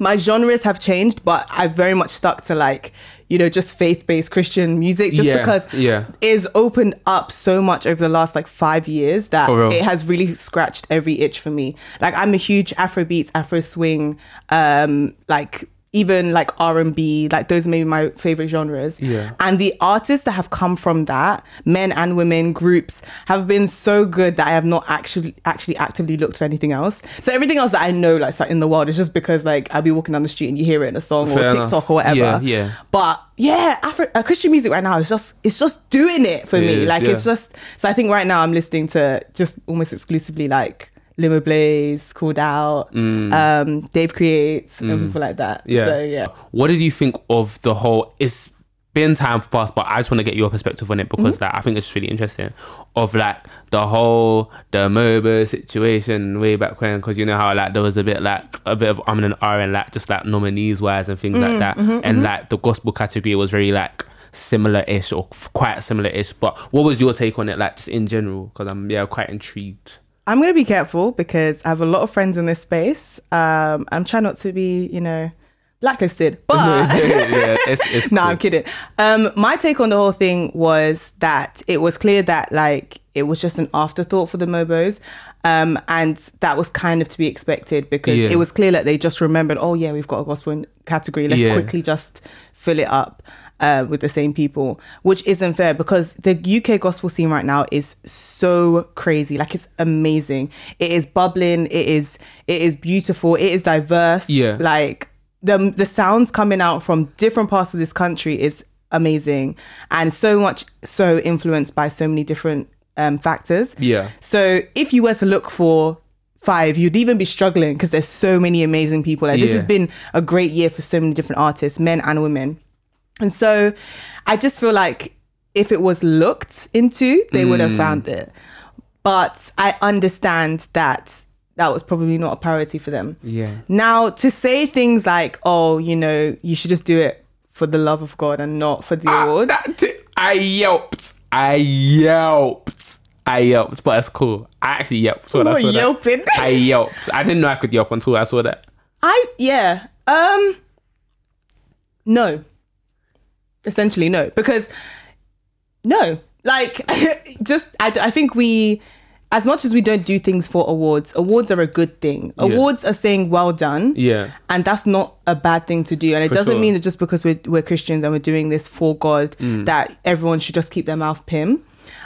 my genres have changed, but I've very much stuck to like, you know, just faith based Christian music just Yeah, because yeah. it's opened up so much over the last like five years that it has really scratched every itch for me. Like I'm a huge Afro beats, Afro swing, um, like even like R and B, like those are maybe my favorite genres. Yeah. And the artists that have come from that, men and women groups, have been so good that I have not actually actually actively looked for anything else. So everything else that I know, like in the world, is just because like I'll be walking down the street and you hear it in a song Fair or enough. TikTok or whatever. Yeah, yeah. But yeah, Afro, uh, Christian music right now is just it's just doing it for It me. is, like yeah. it's just so I think right now I'm listening to just almost exclusively like Limoblaze, Called Out, um, Dave Creates, and people like that. Mm. Yeah. So yeah. What did you think of the whole? It's been time past, but I just want to get your perspective on it Mm-hmm. because like I think it's really interesting. Of like the whole the MOBO situation way back when, because you know how like there was a bit like a bit of um and R and like just like nominees wise and things Mm, like that, mm-hmm, and like the gospel category was very like similar-ish or quite similar-ish. But what was your take on it, like just in general? Because I'm yeah quite intrigued. I'm gonna be careful because I have a lot of friends in this space. Um, I'm trying not to be, you know, blacklisted, but yeah, it's, it's no, cool. I'm kidding. Um, my take on the whole thing was that it was clear that like it was just an afterthought for the Mobos. Um, and that was kind of to be expected because Yeah. it was clear that they just remembered, oh yeah, we've got a gospel category. Let's Yeah. quickly just fill it up uh, with the same people, which isn't fair because the UK gospel scene right now is so crazy. Like it's amazing. It is bubbling. It is it is beautiful. It is diverse. Yeah. Like the the sounds coming out from different parts of this country is amazing and so much so influenced by so many different um, factors. Yeah. So if you were to look for five, you'd even be struggling because there's so many amazing people. Like this has been a great year for so many different artists, men and women. And so I just feel like if it was looked into, they would have found it. But I understand that that was probably not a priority for them. Yeah. Now, to say things like, oh, you know, you should just do it for the love of God and not for the awards. Ah, That t- I yelped. I yelped. I yelped, but that's cool. I actually yelped. So when I What, that. yelping? I yelped. I didn't know I could yelp until I saw that. I yeah. Um no. Essentially no because no. Like just I, I think we as much as we don't do things for awards, awards are a good thing. Awards are saying well done. Yeah. And that's not a bad thing to do. And it For doesn't sure. Mm. mean that just because we're, we're Christians and we're doing this for God that everyone should just keep their mouth pim.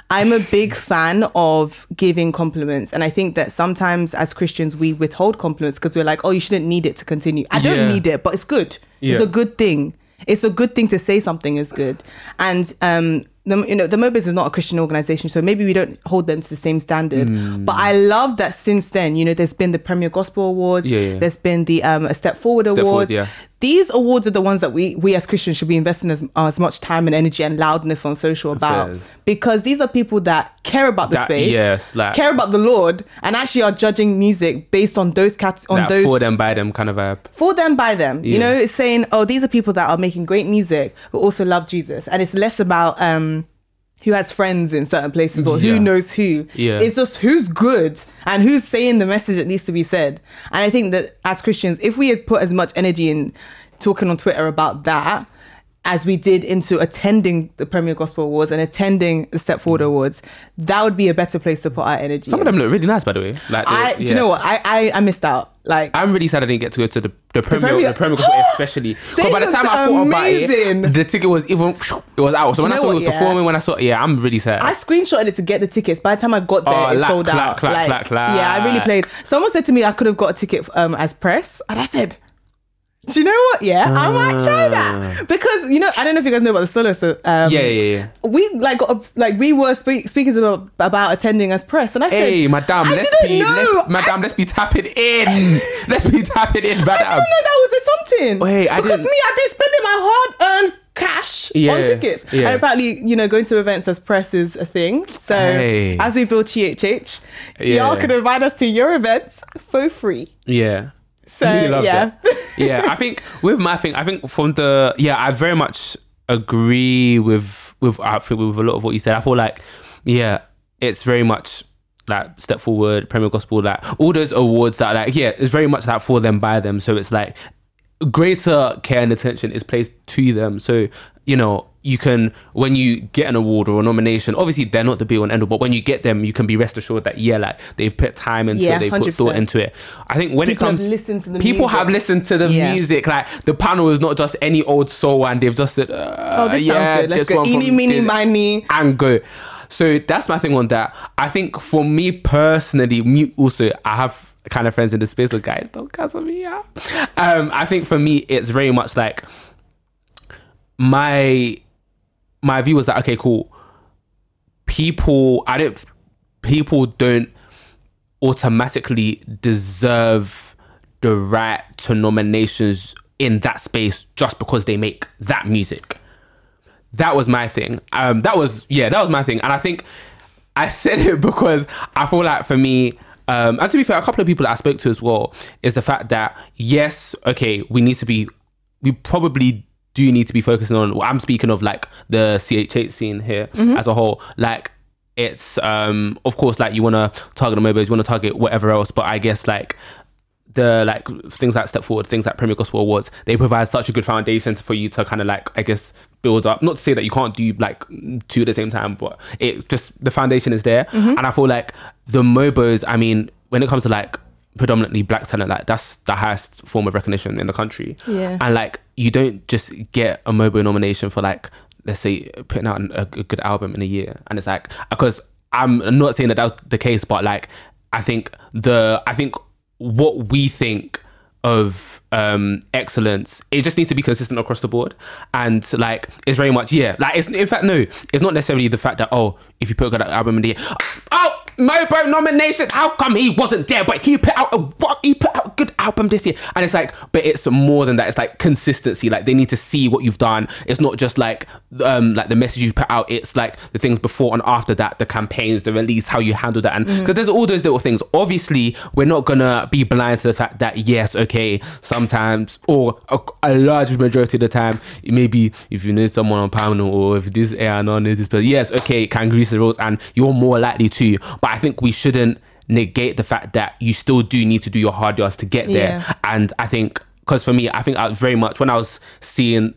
I'm a big fan of giving compliments. And I think that sometimes as Christians, we withhold compliments because we're like, oh, you shouldn't need it to continue. I don't Yeah. need it, but it's good. It's a good thing. It's a good thing to say something is good. And, um, the, you know, the Mobos is not a Christian organization, so maybe we don't hold them to the same standard. Mm. But I love that since then, you know, there's been the Premier Gospel Awards, Yeah, yeah. there's been the um, A Step Forward Step Awards. Forward, yeah. These awards are the ones that we we as Christians should be investing as, as much time and energy and loudness on social about Affairs. because these are people that care about the That- space, yes, like- care about the Lord, and actually are judging music based on those cats on That those for them by them kind of vibe. for them by them you Yeah. know it's saying oh these are people that are making great music but also love jesus and it's less about um who has friends in certain places or Yeah. who knows who Yeah. it's just who's good and who's saying the message that needs to be said and i think that as christians if we had put as much energy in talking on twitter about that as we did into attending the Premier Gospel Awards and attending the Step Forward Awards, that would be a better place to put our energy. Some of them look really nice, by the way. Like, I, they- do you know what? I, I, I missed out. Like, I'm really sad I didn't get to go to the the premier, Premier- the premier Gospel especially. Because by the time I thought about amazing. it, the ticket was even it was out. So Do when I saw it was yeah? performing, when I saw yeah, I'm really sad. I screenshotted it to get the tickets. By the time I got there, Oh, it clack, sold clack, out. clack, like, clack, clack. Yeah, I really played. Someone said to me I could have got a ticket um, as press, and I said, "Do you know what? Yeah, I might try that because you know I don't know if you guys know about the solo. So um, yeah, yeah, yeah. we like got a, like we were spe- speaking about about attending as press, and I said, Hey, madam, I let's be, know. let's, madam, let's be tapping in. let's be tapping in, Madam. I didn't know that was a something. Wait, I because didn't- me, I've been spending my hard-earned cash Yeah, on tickets, yeah. and apparently, you know, going to events as press is a thing. So Hey. as we build GHH, Yeah. y'all can invite us to your events for free. Yeah. So yeah, yeah, I think with my thing, I think from the yeah, I very much agree with with I think with a lot of what you said. I feel like yeah, it's very much like step forward, Premier Gospel, like all those awards that like yeah, it's very much like for them by them. So it's like greater care and attention is placed to them. So, you know, you can when you get an award or a nomination, obviously they're not the be all and end all, but when you get them, you can be rest assured that yeah, like they've put time into Yeah, it, they put thought 100%. into it. I think when People it comes the people music. have listened to the Yeah. music. Like the panel is not just any old soul and they've just said, uh, Oh, this yeah, sounds good. Let's go. Eeny, meeny, miny. and go. So that's my thing on that. I think for me personally, me also, I have kind of friends in the space of guys, don't cancel me out. Um, I think for me, it's very much like my my view was that okay, cool. People, I don't. People don't automatically deserve the right to nominations in that space just because they make that music that was my thing. Um, that was yeah, that was my thing, and I think I said it because I feel like for me, um, and to be fair, a couple of people that I spoke to as well is the fact that yes, okay, we need to be, we probably do you need to be focusing on. Well, I'm speaking of like the CHH scene here as a whole, like. It's um of course like you want to target the Mobo, you want to target whatever else, but I guess like the like things like Step Forward, things like Premier Gospel Awards, they provide such a good foundation for you to kind of like I guess build up. Not to say that you can't do like two at the same time, but it just the foundation is there. Mm-hmm. And I feel like the Mobos, I mean, when it comes to like predominantly black talent, like that's the highest form of recognition in the country. Yeah. And like you don't just get a Mobo nomination for like let's say putting out a, a good album in a year, and it's like because I'm not saying that that was the case, but like I think the I think what we think of um excellence it just needs to be consistent across the board. And like it's very much yeah like it's in fact no it's not necessarily the fact that oh if you put a good album in the year oh Mobo nomination how come he wasn't there but he put out a what he put out a good album this year. And it's like but it's more than that. It's like consistency. Like they need to see what you've done. It's not just like um like the message you put out. It's like the things before and after that the campaigns the release how you handle that. And because there's all those little things. Obviously we're not gonna be blind to the fact that yes okay sometimes or a, a large majority of the time maybe if you know someone on panel or if this A&R knows this person yes okay it can grease the roads and you're more likely to. But I think we shouldn't negate the fact that you still do need to do your hard yards to get there Yeah. and I think because for me, I think I was very much when I was seeing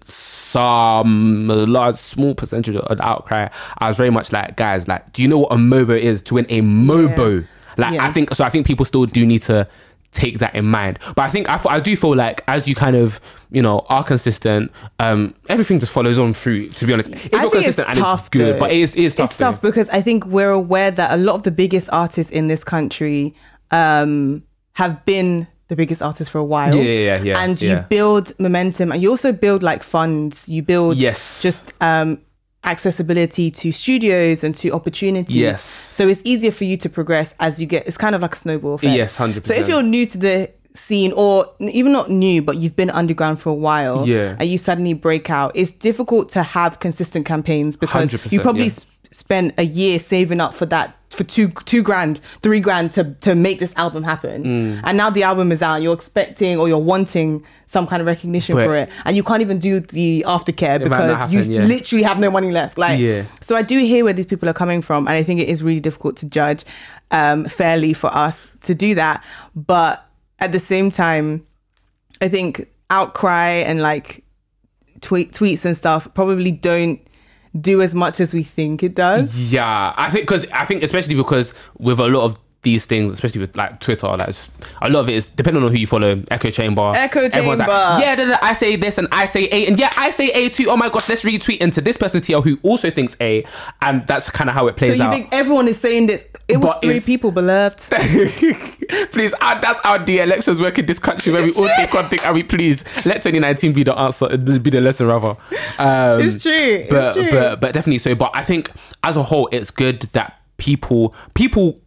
some large, small percentage of the outcry, I was very much like, guys, like, do you know what a MOBO is to win a MOBO? Like, Yeah. I think so. I think people still do need to take that in mind. But I think I, I do feel like as you kind of you know are consistent, um, everything just follows on through. To be honest, if I you're think it's consistent and tough, it's good, though. but it is, it is tough. It's tough because I think we're aware that a lot of the biggest artists in this country um, have been the biggest artists for a while. Yeah, yeah, yeah, And you build momentum, and you also build like funds. You build Yes. just um, accessibility to studios and to opportunities. Yes. So it's easier for you to progress as you get. It's kind of like a snowball effect. Yes, 100%. So if you're new to the scene or even not new but you've been underground for a while Yeah. and you suddenly break out it's difficult to have consistent campaigns because you probably yeah. s- spent a year saving up for that for two two grand three grand to to make this album happen Mm. and now the album is out you're expecting or you're wanting some kind of recognition But- for it and you can't even do the aftercare It might not because you yeah. literally have no money left like Yeah. so I do hear where these people are coming from, and I think it is really difficult to judge um, fairly for us to do that. But at the same time, I think outcry and like tweet tweets and stuff probably don't do as much as we think it does. Yeah, I think because I think especially because with a lot of these things, especially with like Twitter, like a lot of it is depending on who you follow. Echo Chamber, Echo everyone's like, chamber. yeah, I say this and I say A, and yeah, I say A too. Oh my gosh, let's retweet into this person TL who also thinks A, and that's kind of how it plays out. So you out. think everyone is saying this? It was But three people, beloved. please, uh, that's how the elections work in this country, where we all take one thing and we please let 2019 be the answer, be the lesson rather. Um, It's true, it's but true. but but definitely so. But I think as a whole, it's good that people people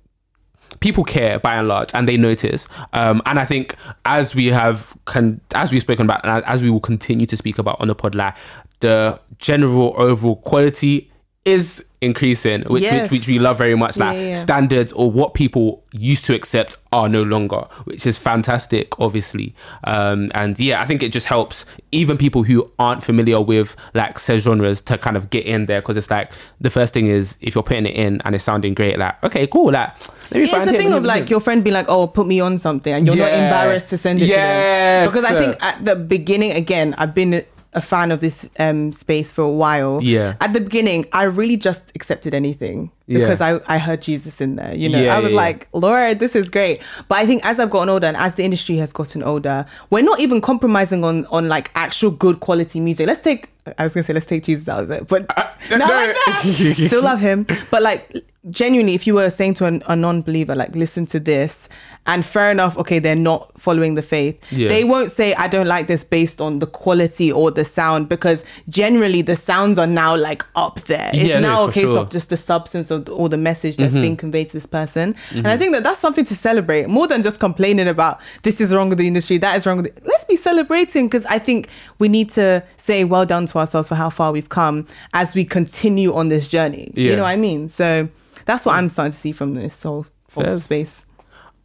people care by and large and they notice. Um and i think as we have con- as we've spoken about and as we will continue to speak about on the pod like the general overall quality is increasing, which, Yes. which which we love very much. Like Yeah, yeah, yeah. standards or what people used to accept are no longer, which is fantastic, obviously. Um, and yeah, I think it just helps even people who aren't familiar with like said genres to kind of get in there because it's like the first thing is if you're putting it in and it's sounding great, like okay, cool, like let me Yeah, it's the thing of like your friend being like, "Oh, put me on something," and you're not embarrassed to send it Yes. to them. Because I think at the beginning, again, I've been a fan of this um, space for a while. Yeah. At the beginning, I really just accepted anything Yeah. because I, I heard Jesus in there. You know, Yeah, I was yeah, yeah. like, Lord, this is great. But I think as I've gotten older and as the industry has gotten older, we're not even compromising on on like actual good quality music. Let's take. I was gonna say let's take Jesus out of it, but not no. like that. Still love him, but like genuinely, if you were saying to an, a non-believer, like listen to this, and fair enough, okay, they're not following the faith. Yeah. They won't say I don't like this based on the quality or the sound because generally the sounds are now like up there. It's Yeah, no, now a case sure. of just the substance of the, or the message that's being conveyed to this person. And Mm-hmm. I think that that's something to celebrate more than just complaining about this is wrong with the industry, that is wrong with it. Let's be celebrating because I think we need to say well done to ourselves for how far we've come as we continue on this journey. You know what I mean? So that's what I'm starting to see from this whole whole Fair. space.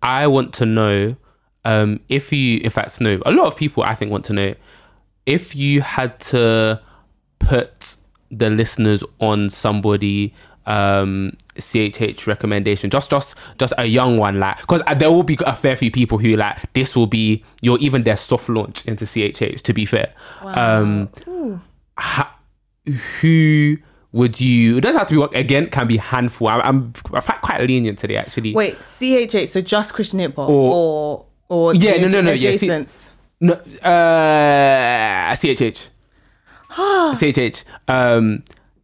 I want to know um, if you, in fact, no, a lot of people I think want to know if you had to put the listeners on somebody um chh recommendation just just just a young one like because there will be a fair few people who like this will be your even their soft launch into chh to be fair um ha- who would you it doesn't have to be one again can be handful i'm i'm, I'm quite lenient today actually Wait, CHH, so just Christian hip hop Or- or or Yeah, no, no, no, yeah, see- No, uh, CHH. CHH. Um,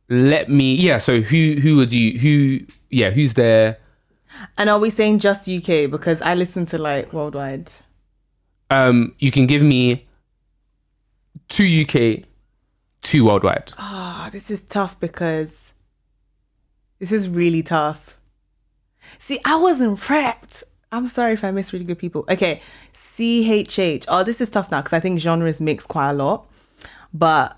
let me. Yeah. So who who would you who? Yeah. Who's there? And are we saying just UK? Because I listen to like worldwide. Um, you can give me two UK, two worldwide. Ah, this is tough because this is really tough. See, I wasn't prepped. I'm sorry if I miss really good people. Okay, CHH. Oh, this is tough now because I think genres mix quite a lot. But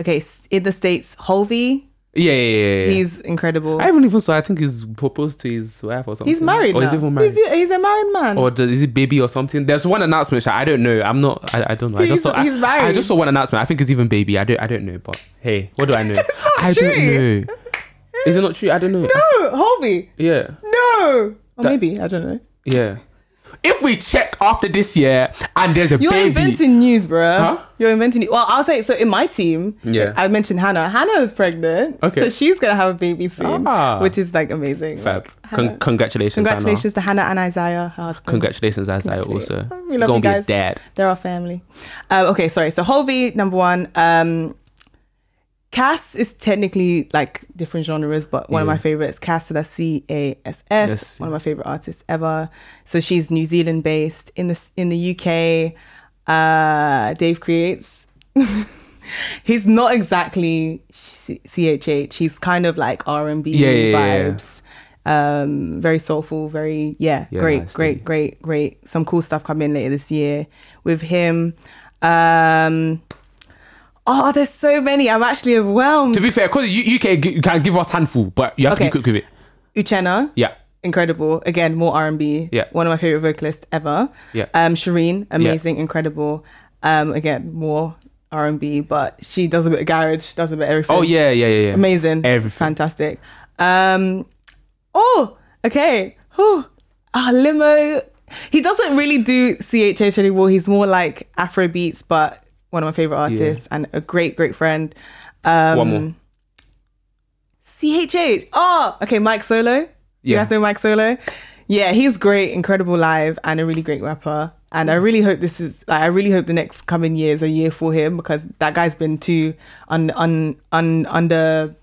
okay, in the states, Hulvey, Yeah, yeah, yeah. yeah. he's incredible. I even even so. I think he's proposed to his wife or something. He's married Or now. is he even married? He's, he's a married man. or does, is it baby or something? There's one announcement. I don't know. I'm not. I, I don't know. I He's- just saw. I, he's married. I just saw one announcement. I think it's even baby. I don't. I don't know. But hey, what do I know? I true. don't know. Is it not true? I don't know. no, Hulvey. Yeah. No. Or That- maybe I don't know. Yeah. If we check after this year and there's a You're baby, inventing news, bro. Huh? You're inventing. Well, I'll say so. In my team, Yeah. I mentioned Hannah. Hannah is pregnant. Okay. so she's gonna have a baby soon, Ah. which is like amazing. Fab. Con- Hannah- congratulations, congratulations to Hannah and Isaiah, her husband. Congratulations, Isaiah. Also, We You're love gonna you be a guys. dad. They're our family. Um, okay, sorry. So Hulvey, number one. Um, Cass is technically like different genres, but one of my favorites. Cass, so that's C A S. S. One of my favorite artists ever. So she's New Zealand based in the in the UK. Uh, Dave creates. He's not exactly CHH. He's kind of like R and B Yeah, yeah, yeah, yeah. vibes. Um, very soulful. Very yeah, Yeah, great, nice, great, yeah. great, great. Some cool stuff coming later this year with him. Um, oh, there's so many. I'm actually overwhelmed. To be fair, because UK g- you can give us handful, but you have Okay. to be quick with it. Uchenna, Yeah. incredible. Again, more R&B. Yeah. One of my favorite vocalists ever. Yeah. Um, Shireen, amazing, incredible. Um, again, more R&B, but she does a bit of garage, does a bit of everything. Oh yeah, yeah, yeah, yeah. Amazing. Everything. Fantastic. Um, oh, okay. Oh, Ah, Limo. He doesn't really do CHH anymore. He's more like Afro beats, but one of my favorite artists and a great, great friend. Um, One more. CHH. Oh, okay. Mike Solo. Yeah. You guys know Mike Solo? Yeah, he's great, incredible live, and a really great rapper. And I really hope this is like I really hope the next coming year is a year for him because that guy's been too un, un, un under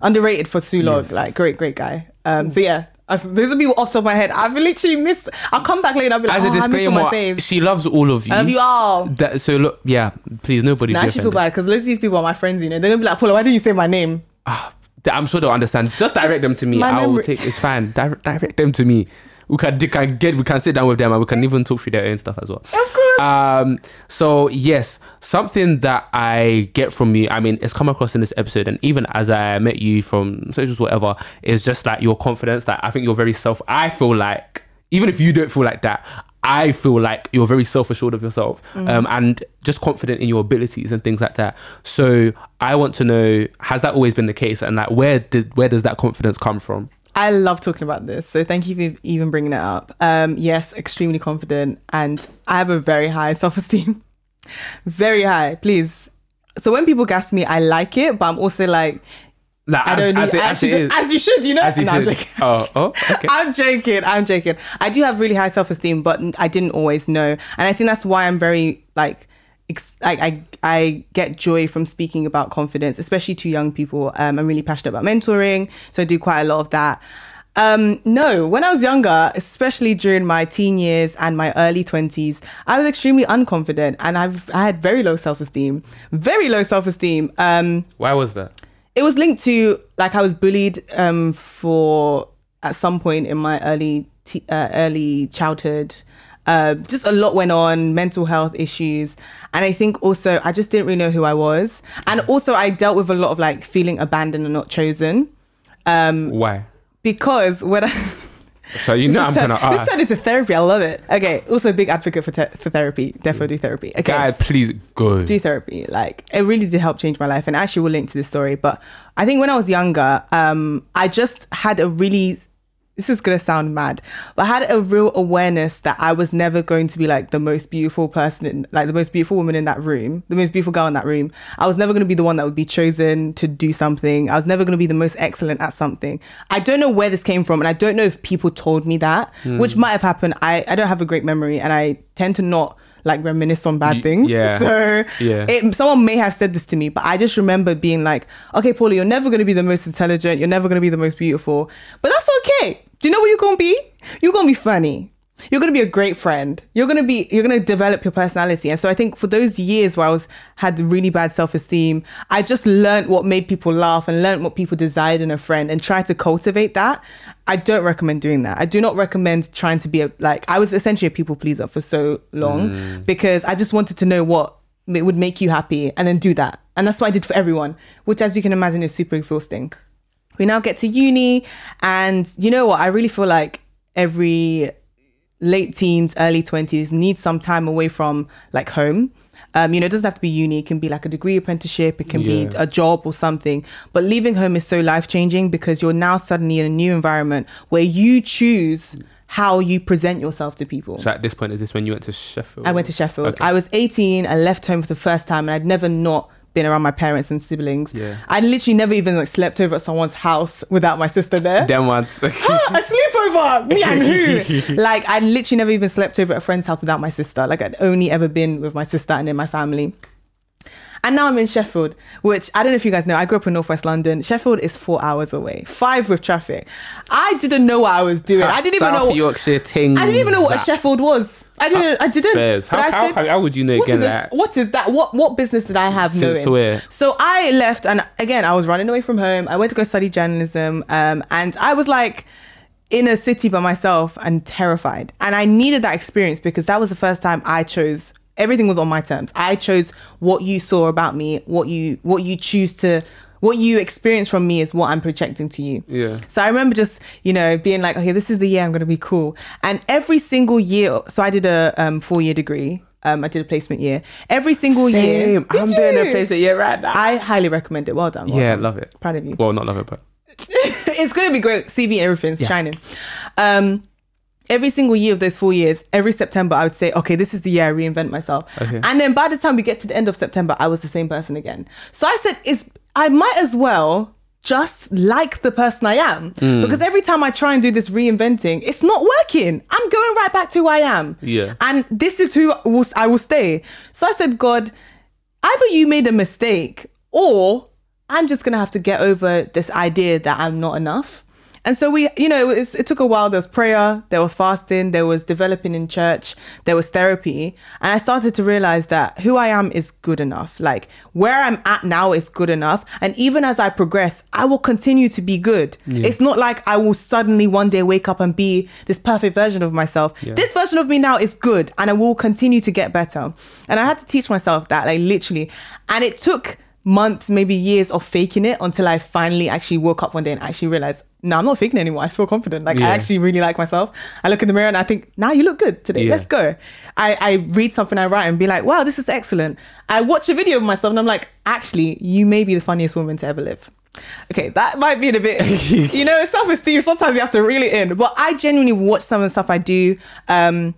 underrated for too long. Yes. Like great, great guy. Um, so yeah, as, those are people off the top of my head. I've literally missed. I'll come back later. I'll be like, As a oh, I disclaimer, my faves. she loves all of you. I love you all. That, so look, yeah, please, nobody. No, I be actually feel bad because loads of these people are my friends. You know, they're gonna be like, Paula, why didn't you say my name? Ah, I'm sure they'll understand. Just direct them to me. My I'll take. It's fine. Direct, direct them to me. We can, they can get, we can sit down with them and we can even talk through their own stuff as well. Of course. Um, so yes, something that I get from you, I mean, it's come across in this episode, and even as I met you from socials, whatever, is just like your confidence. That I think you're very self. I feel like even if you don't feel like that, I feel like you're very self assured of yourself, um, and just confident in your abilities and things like that. So I want to know, has that always been the case, and like where did where does that confidence come from? I love talking about this, so thank you for even bringing it up. Um, yes, extremely confident, and I have a very high self esteem, very high. Please. So when people gas me, I like it, but I'm also like, Like I as, don't need, as, it, as as you should, you know. As you No, I'm should. joking. Oh, oh, okay. I'm joking. I'm joking. I do have really high self esteem, but I didn't always know, and I think that's why I'm very like, like I I get joy from speaking about confidence, especially to young people. Um, I'm really passionate about mentoring, so I do quite a lot of that. Um, no, when I was younger, especially during my teen years and my early 20s, I was extremely unconfident and I've, I had very low self esteem, very low self esteem. Um, Why was that? it was linked to like I was bullied um for at some point in my early t- uh, early childhood. Uh, just a lot went on, mental health issues, and I think also I just didn't really know who I was, and also I dealt with a lot of like feeling abandoned and not chosen Um, Why? because when I So you know I'm this, gonna ask. this ask. turned into therapy. I love it. Okay, also a big advocate for te- for therapy. Definitely do therapy. Okay, Guy, please go. do therapy. Like it really did help change my life, and actually we'll link to this story. But I think when I was younger, um, I just had a really this is gonna sound mad, but I had a real awareness that I was never going to be like the most beautiful person, in, like the most beautiful woman in that room, the most beautiful girl in that room. I was never gonna be the one that would be chosen to do something. I was never gonna be the most excellent at something. I don't know where this came from, and I don't know if people told me that, hmm. which might have happened. I I don't have a great memory, and I tend to not like reminisce on bad things. yeah. So Yeah. it, someone may have said this to me, but I just remember being like, okay, Paula, you're never going to be the most intelligent. You're never going to be the most beautiful, but that's okay. Do you know what you're going to be? You're going to be funny. You're going to be a great friend. You're going to be, you're going to develop your personality. And so I think for those years where I was, had really bad self-esteem, I just learned what made people laugh and learned what people desired in a friend and tried to cultivate that. I don't recommend doing that. I do not recommend trying to be a, like, I was essentially a people pleaser for so long mm. because I just wanted to know what it would make you happy and then do that. And that's what I did for everyone, which as you can imagine is super exhausting. We now get to uni and you know what? I really feel like every late teens, early 20s need some time away from like home. Um, you know, it doesn't have to be uni. It can be like a degree apprenticeship. It can be a job or something. But leaving home is so life changing because you're now suddenly in a new environment where you choose how you present yourself to people. So at this point, is this when you went to Sheffield? I went to Sheffield. Okay. I was 18. I left home for the first time, and I'd never not been around my parents and siblings. Yeah. I literally never even like slept over at someone's house without my sister there. Them ones. Ah, a sleepover. Me and who? like I literally never even slept over at a friend's house without my sister. Like I'd only ever been with my sister and then my family. And now I'm in Sheffield, which I don't know if you guys know. I grew up in Northwest London. Sheffield is four hours away, five with traffic. I didn't know what I was doing. I didn't even South know. Yorkshire thing. I didn't even know what a Sheffield was. I didn't. I didn't. Fairs. How, I how, said- how, would you know what it? that? what is that? What what business did I have Since knowing? where? So I left, and again, I was running away from home. I went to go study journalism, um, and I was like in a city by myself and terrified. And I needed that experience because that was the first time I chose. Everything was on my terms. I chose what you saw about me, what you what you choose to. What you experience from me is what I'm projecting to you. Yeah. So I remember just, you know, being like, okay, this is the year I'm going to be cool. And every single year, so I did a um, four year degree. Um, I did a placement year. Every single year. Same. I'm Did doing a placement year right now. I highly recommend it. Well done. well yeah, done. love it. Proud of you. Well, not love it, but it's going to be great. CV everything's shining. Um, every single year of those four years, every September, I would say, okay, this is the year I reinvent myself. Okay. And then by the time we get to the end of September, I was the same person again. So I said, it's, I might as well just like the person I am. Mm. Because every time I try and do this reinventing, it's not working. I'm going right back to who I am. Yeah. And this is who I will, I will stay. So I said, God, either you made a mistake or I'm just going to have to get over this idea that I'm not enough. And so we, you know, it, was, it took a while. There was prayer, there was fasting, there was developing in church, there was therapy. And I started to realize that who I am is good enough. Like where I'm at now is good enough. And even as I progress, I will continue to be good. It's not like I will suddenly one day wake up and be this perfect version of myself. This version of me now is good and I will continue to get better. And I had to teach myself that, like literally. And it took months, maybe years of faking it until I finally actually woke up one day and actually realized, no, I'm not faking anymore. I feel confident. Like Yeah. I actually really like myself. I look in the mirror and I think, now you look good today. Yeah. Let's go. I, I read something I write and be like, wow, this is excellent. I watch a video of myself and I'm like, actually, you may be the funniest woman to ever live. Okay, that might be a bit, you know, self-esteem. Sometimes you have to reel it in. But I genuinely watch some of the stuff I do. Um,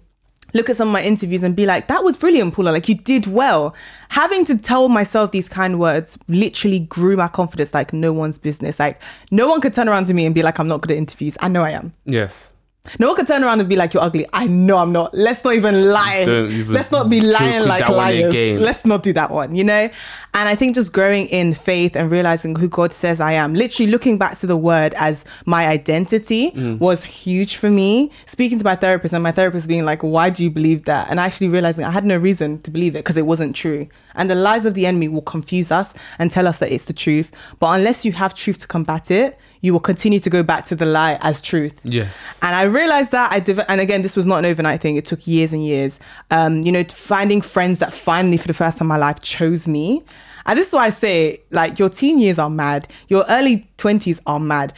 look at some of my interviews and be like, that was brilliant, Paula. Like, you did well. Having to tell myself these kind words literally grew my confidence like no one's business. Like, no one could turn around to me and be like, I'm not good at interviews. I know I am. Yes. No one could turn around and be like, you're ugly. I know I'm not. Let's not even lie. Even Let's not be lying like liars. Let's not do that one, you know? And I think just growing in faith and realizing who God says I am, literally looking back to the word as my identity Mm. was huge for me. Speaking to my therapist and my therapist being like, why do you believe that? And actually realizing I had no reason to believe it because it wasn't true. And the lies of the enemy will confuse us and tell us that it's the truth. But unless you have truth to combat it, you will continue to go back to the lie as truth. Yes. And I realized that I deve- and again, this was not an overnight thing. It took years and years. Um, you know, finding friends that finally, for the first time in my life, chose me. And this is why I say, like, your teen years are mad. Your early twenties are mad.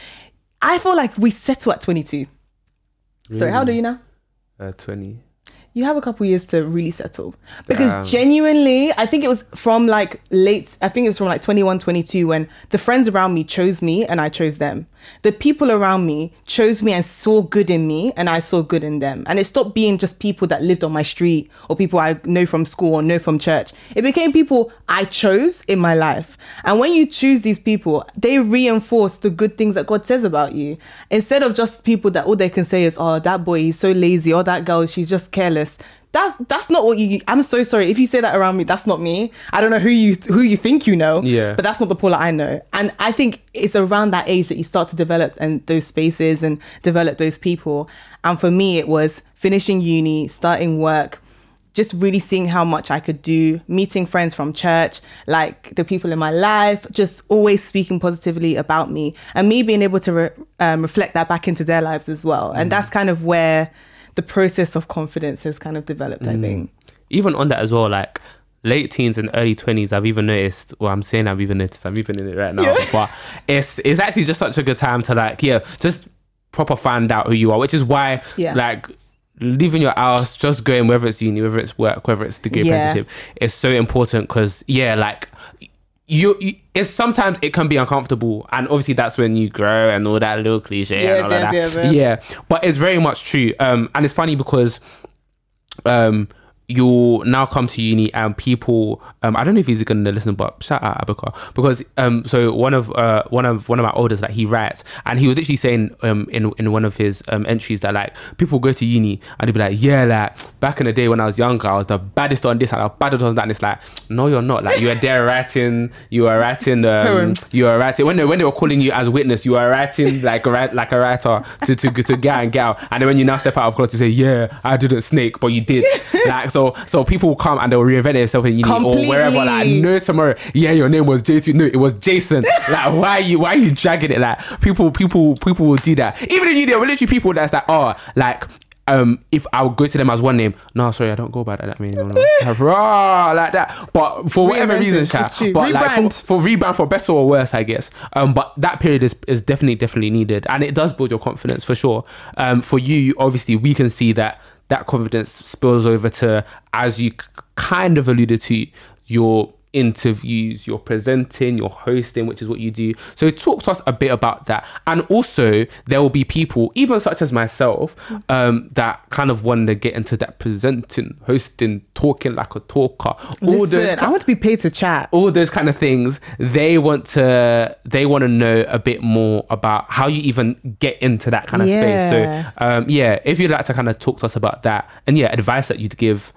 I feel like we settle at 22. Sorry, how old are you now? Uh, 20. You have a couple years to really settle. Because genuinely, I think it was from like late, I think it was from like 21, 22 when the friends around me chose me and I chose them. The people around me chose me and saw good in me and I saw good in them. And it stopped being just people that lived on my street or people I know from school or know from church. It became people I chose in my life. And when you choose these people, they reinforce the good things that God says about you. Instead of just people that all they can say is, oh, that boy, he's so lazy, or that girl, she's just careless. That's that's not what you. I'm so sorry if you say that around me. That's not me. I don't know who you who you think you know. Yeah. But that's not the Paula I know. And I think it's around that age that you start to develop and those spaces and develop those people. And for me, it was finishing uni, starting work, just really seeing how much I could do, meeting friends from church, like the people in my life, just always speaking positively about me, and me being able to re- um, reflect that back into their lives as well. And that's kind of where the process of confidence has kind of developed, I mm. think. Even on that as well, like late teens and early 20s, I've even noticed, well, I'm saying I've even noticed, I'm even in it right now, but it's, it's actually just such a good time to like, yeah, just proper find out who you are, which is why, Yeah. like, leaving your house, just going, whether it's uni, whether it's work, whether it's degree Yeah. apprenticeship, is so important because, yeah, like, you, you it's sometimes it can be uncomfortable and obviously that's when you grow and all that little cliche Yes, and all yes, that. yes, yeah but it's very much true. Um and it's funny because um you'll now come to uni and people um I don't know if he's gonna listen but shout out Abaka because um so one of uh one of one of my elders like he writes and he was literally saying um in in one of his um entries that like people go to uni and they'd be like yeah like back in the day when I was younger I was the baddest on this and I was baddest on that. And it's like no you're not. Like you were there writing you were writing um, you were writing when they, when they were calling you as witness you were writing like a like a writer to to to get and get out. And then when you now step out of class you say yeah I didn't snake but you did. Like so so so people will come and they'll reinvent themselves in uni or wherever like no tomorrow yeah your name was J2 no it was Jason like why are you why are you dragging it like people people people will do that even in uni there were literally people that's like oh like um, if I would go to them as one name, no, sorry, I don't go by that. I mean, no, no. Raw, like that. But for whatever reason, true. but like for, for rebound for better or worse, I guess. Um, but that period is, is definitely definitely needed, and it does build your confidence for sure. Um, for you, obviously, we can see that that confidence spills over to as you kind of alluded to your interviews, you're presenting, you're hosting, which is what you do. So talk to us a bit about that, and also there will be people, even such as myself, um, that kind of want to get into that presenting, hosting, talking like a talker, all those Listen, I want to be paid to chat. all those kind of things they want to they want to know a bit more about how you even get into that kind of Yeah. space so um yeah if you'd like to kind of talk to us about that and yeah advice that you'd give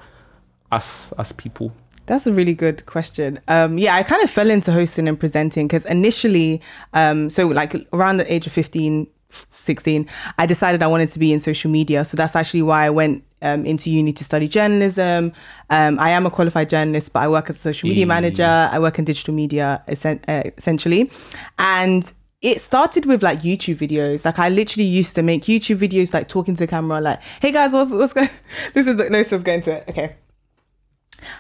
us us people That's a really good question. Um, yeah, I kind of fell into hosting and presenting because initially, um, so like around the age of 15, 16, I decided I wanted to be in social media. So that's actually why I went um, into uni to study journalism. Um, I am a qualified journalist, but I work as a social media Mm. manager. I work in digital media uh, essentially. And it started with like YouTube videos. Like I literally used to make YouTube videos, like talking to the camera, like, "Hey guys, what's what's going?" This is the, no, just get into it. Okay.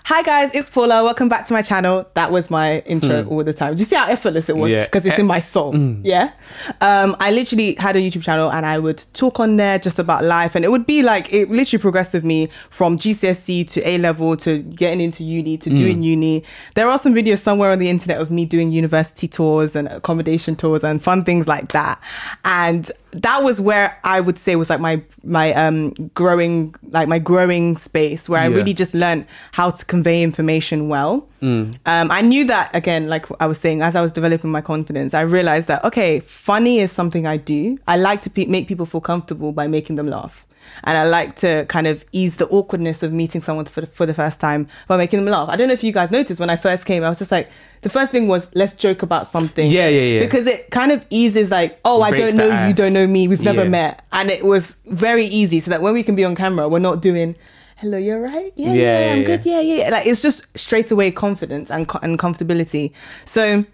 Hi guys, it's Paula. Welcome back to my channel. That was my intro all the time. Do you see how effortless it was? Hmm. Yeah. Because it's in my soul. Yeah. Um, I literally had a YouTube channel and I would talk on there just about life, and it would be like it literally progressed with me from GCSE to A level to getting into uni to doing uni. There are some videos somewhere on the internet of me doing university tours and accommodation tours and fun things like that. And that was where I would say was like my my um growing like my growing space where I really just learned how to convey information well. Um, I knew that again, like I was saying, as I was developing my confidence, I realized that okay, funny is something I do. I like to pe- make people feel comfortable by making them laugh. And I like to kind of ease the awkwardness of meeting someone for the, for the first time by making them laugh. I don't know if you guys noticed when I first came, I was just like, the first thing was let's joke about something. Yeah, yeah, yeah. Because it kind of eases like, oh, I don't know you, don't know me, we've never Yeah. met. And it was very easy so that when we can be on camera, we're not doing, hello, you're right? Yeah, Yeah, yeah, yeah, I'm yeah. good. Yeah, yeah. Like it's just straight away confidence and, co- and comfortability. So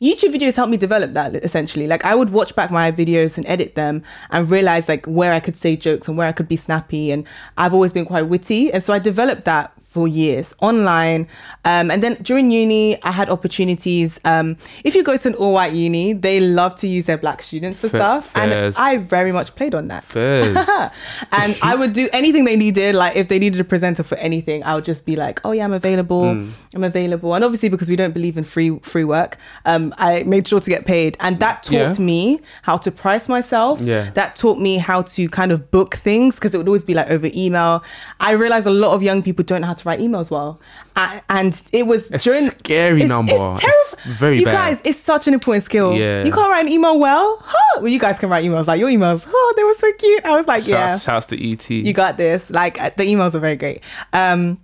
YouTube videos helped me develop that essentially. Like I would watch back my videos and edit them and realize like where I could say jokes and where I could be snappy. And I've always been quite witty. And so I developed that years online. Um, and then during uni, I had opportunities. Um, if you go to an all white uni, they love to use their black students for Fa- stuff. And. I very much played on that and I would do anything they needed. Like if they needed a presenter for anything, I would just be like, "Oh yeah, I'm available. Hmm. I'm available." And obviously, because we don't believe in free free work, um, I made sure to get paid, and that taught Yeah. me how to price myself. Yeah. that taught me how to kind of book things because it would always be like over email. I realized a lot of young people don't know how to write emails well, A- and it was It's during scary it's, number. It's It's very you bad. guys, it's such an important skill. Yeah. you can't write an email well. Huh? Well, you guys can write emails. Like your emails, oh, they were so cute. I was like, yeah Shouts, shouts to ET. you got this. Like uh, the emails are very great. Um,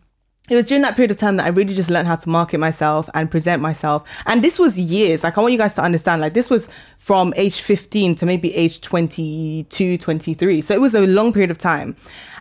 it was during that period of time that I really just learned how to market myself and present myself. And this was years. Like I want you guys to understand, like this was from age 15 to maybe age 22, 23. So it was a long period of time.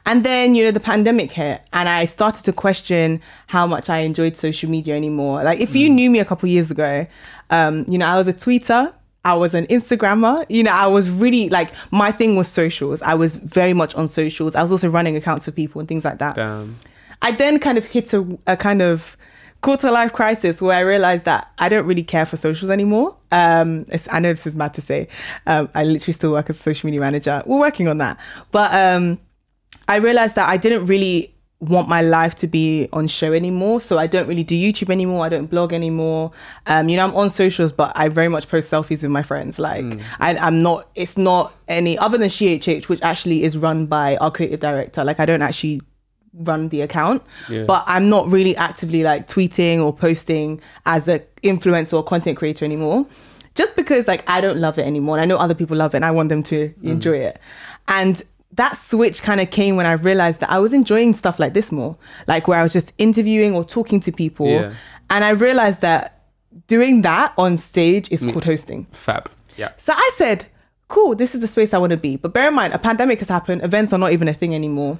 And then, you know, the pandemic hit and I started to question how much I enjoyed social media anymore. Like if you knew me a couple years ago, um, you know, I was a tweeter. I was an Instagrammer. You know, I was really like my thing was socials. I was very much on socials. I was also running accounts for people and things like that. Damn. I then kind of hit a, a kind of quarter life crisis where I realized that I don't really care for socials anymore. Um, I know this is mad to say. Um, I literally still work as a social media manager. We're working on that, but um, I realized that I didn't really want my life to be on show anymore. So I don't really do YouTube anymore. I don't blog anymore. Um, you know, I'm on socials, but I very much post selfies with my friends. Like I, I'm not, it's not any other than SheHH, which actually is run by our creative director. Like I don't actually run the account, Yeah. but I'm not really actively like tweeting or posting as a influencer or content creator anymore. Just because like I don't love it anymore. And I know other people love it and I want them to mm. enjoy it. And that switch kind of came when I realized that I was enjoying stuff like this more, like where I was just interviewing or talking to people. Yeah. And I realized that doing that on stage is mm. called hosting. Fab. Yeah. So I said, cool, this is the space I want to be. But bear in mind, a pandemic has happened. Events are not even a thing anymore.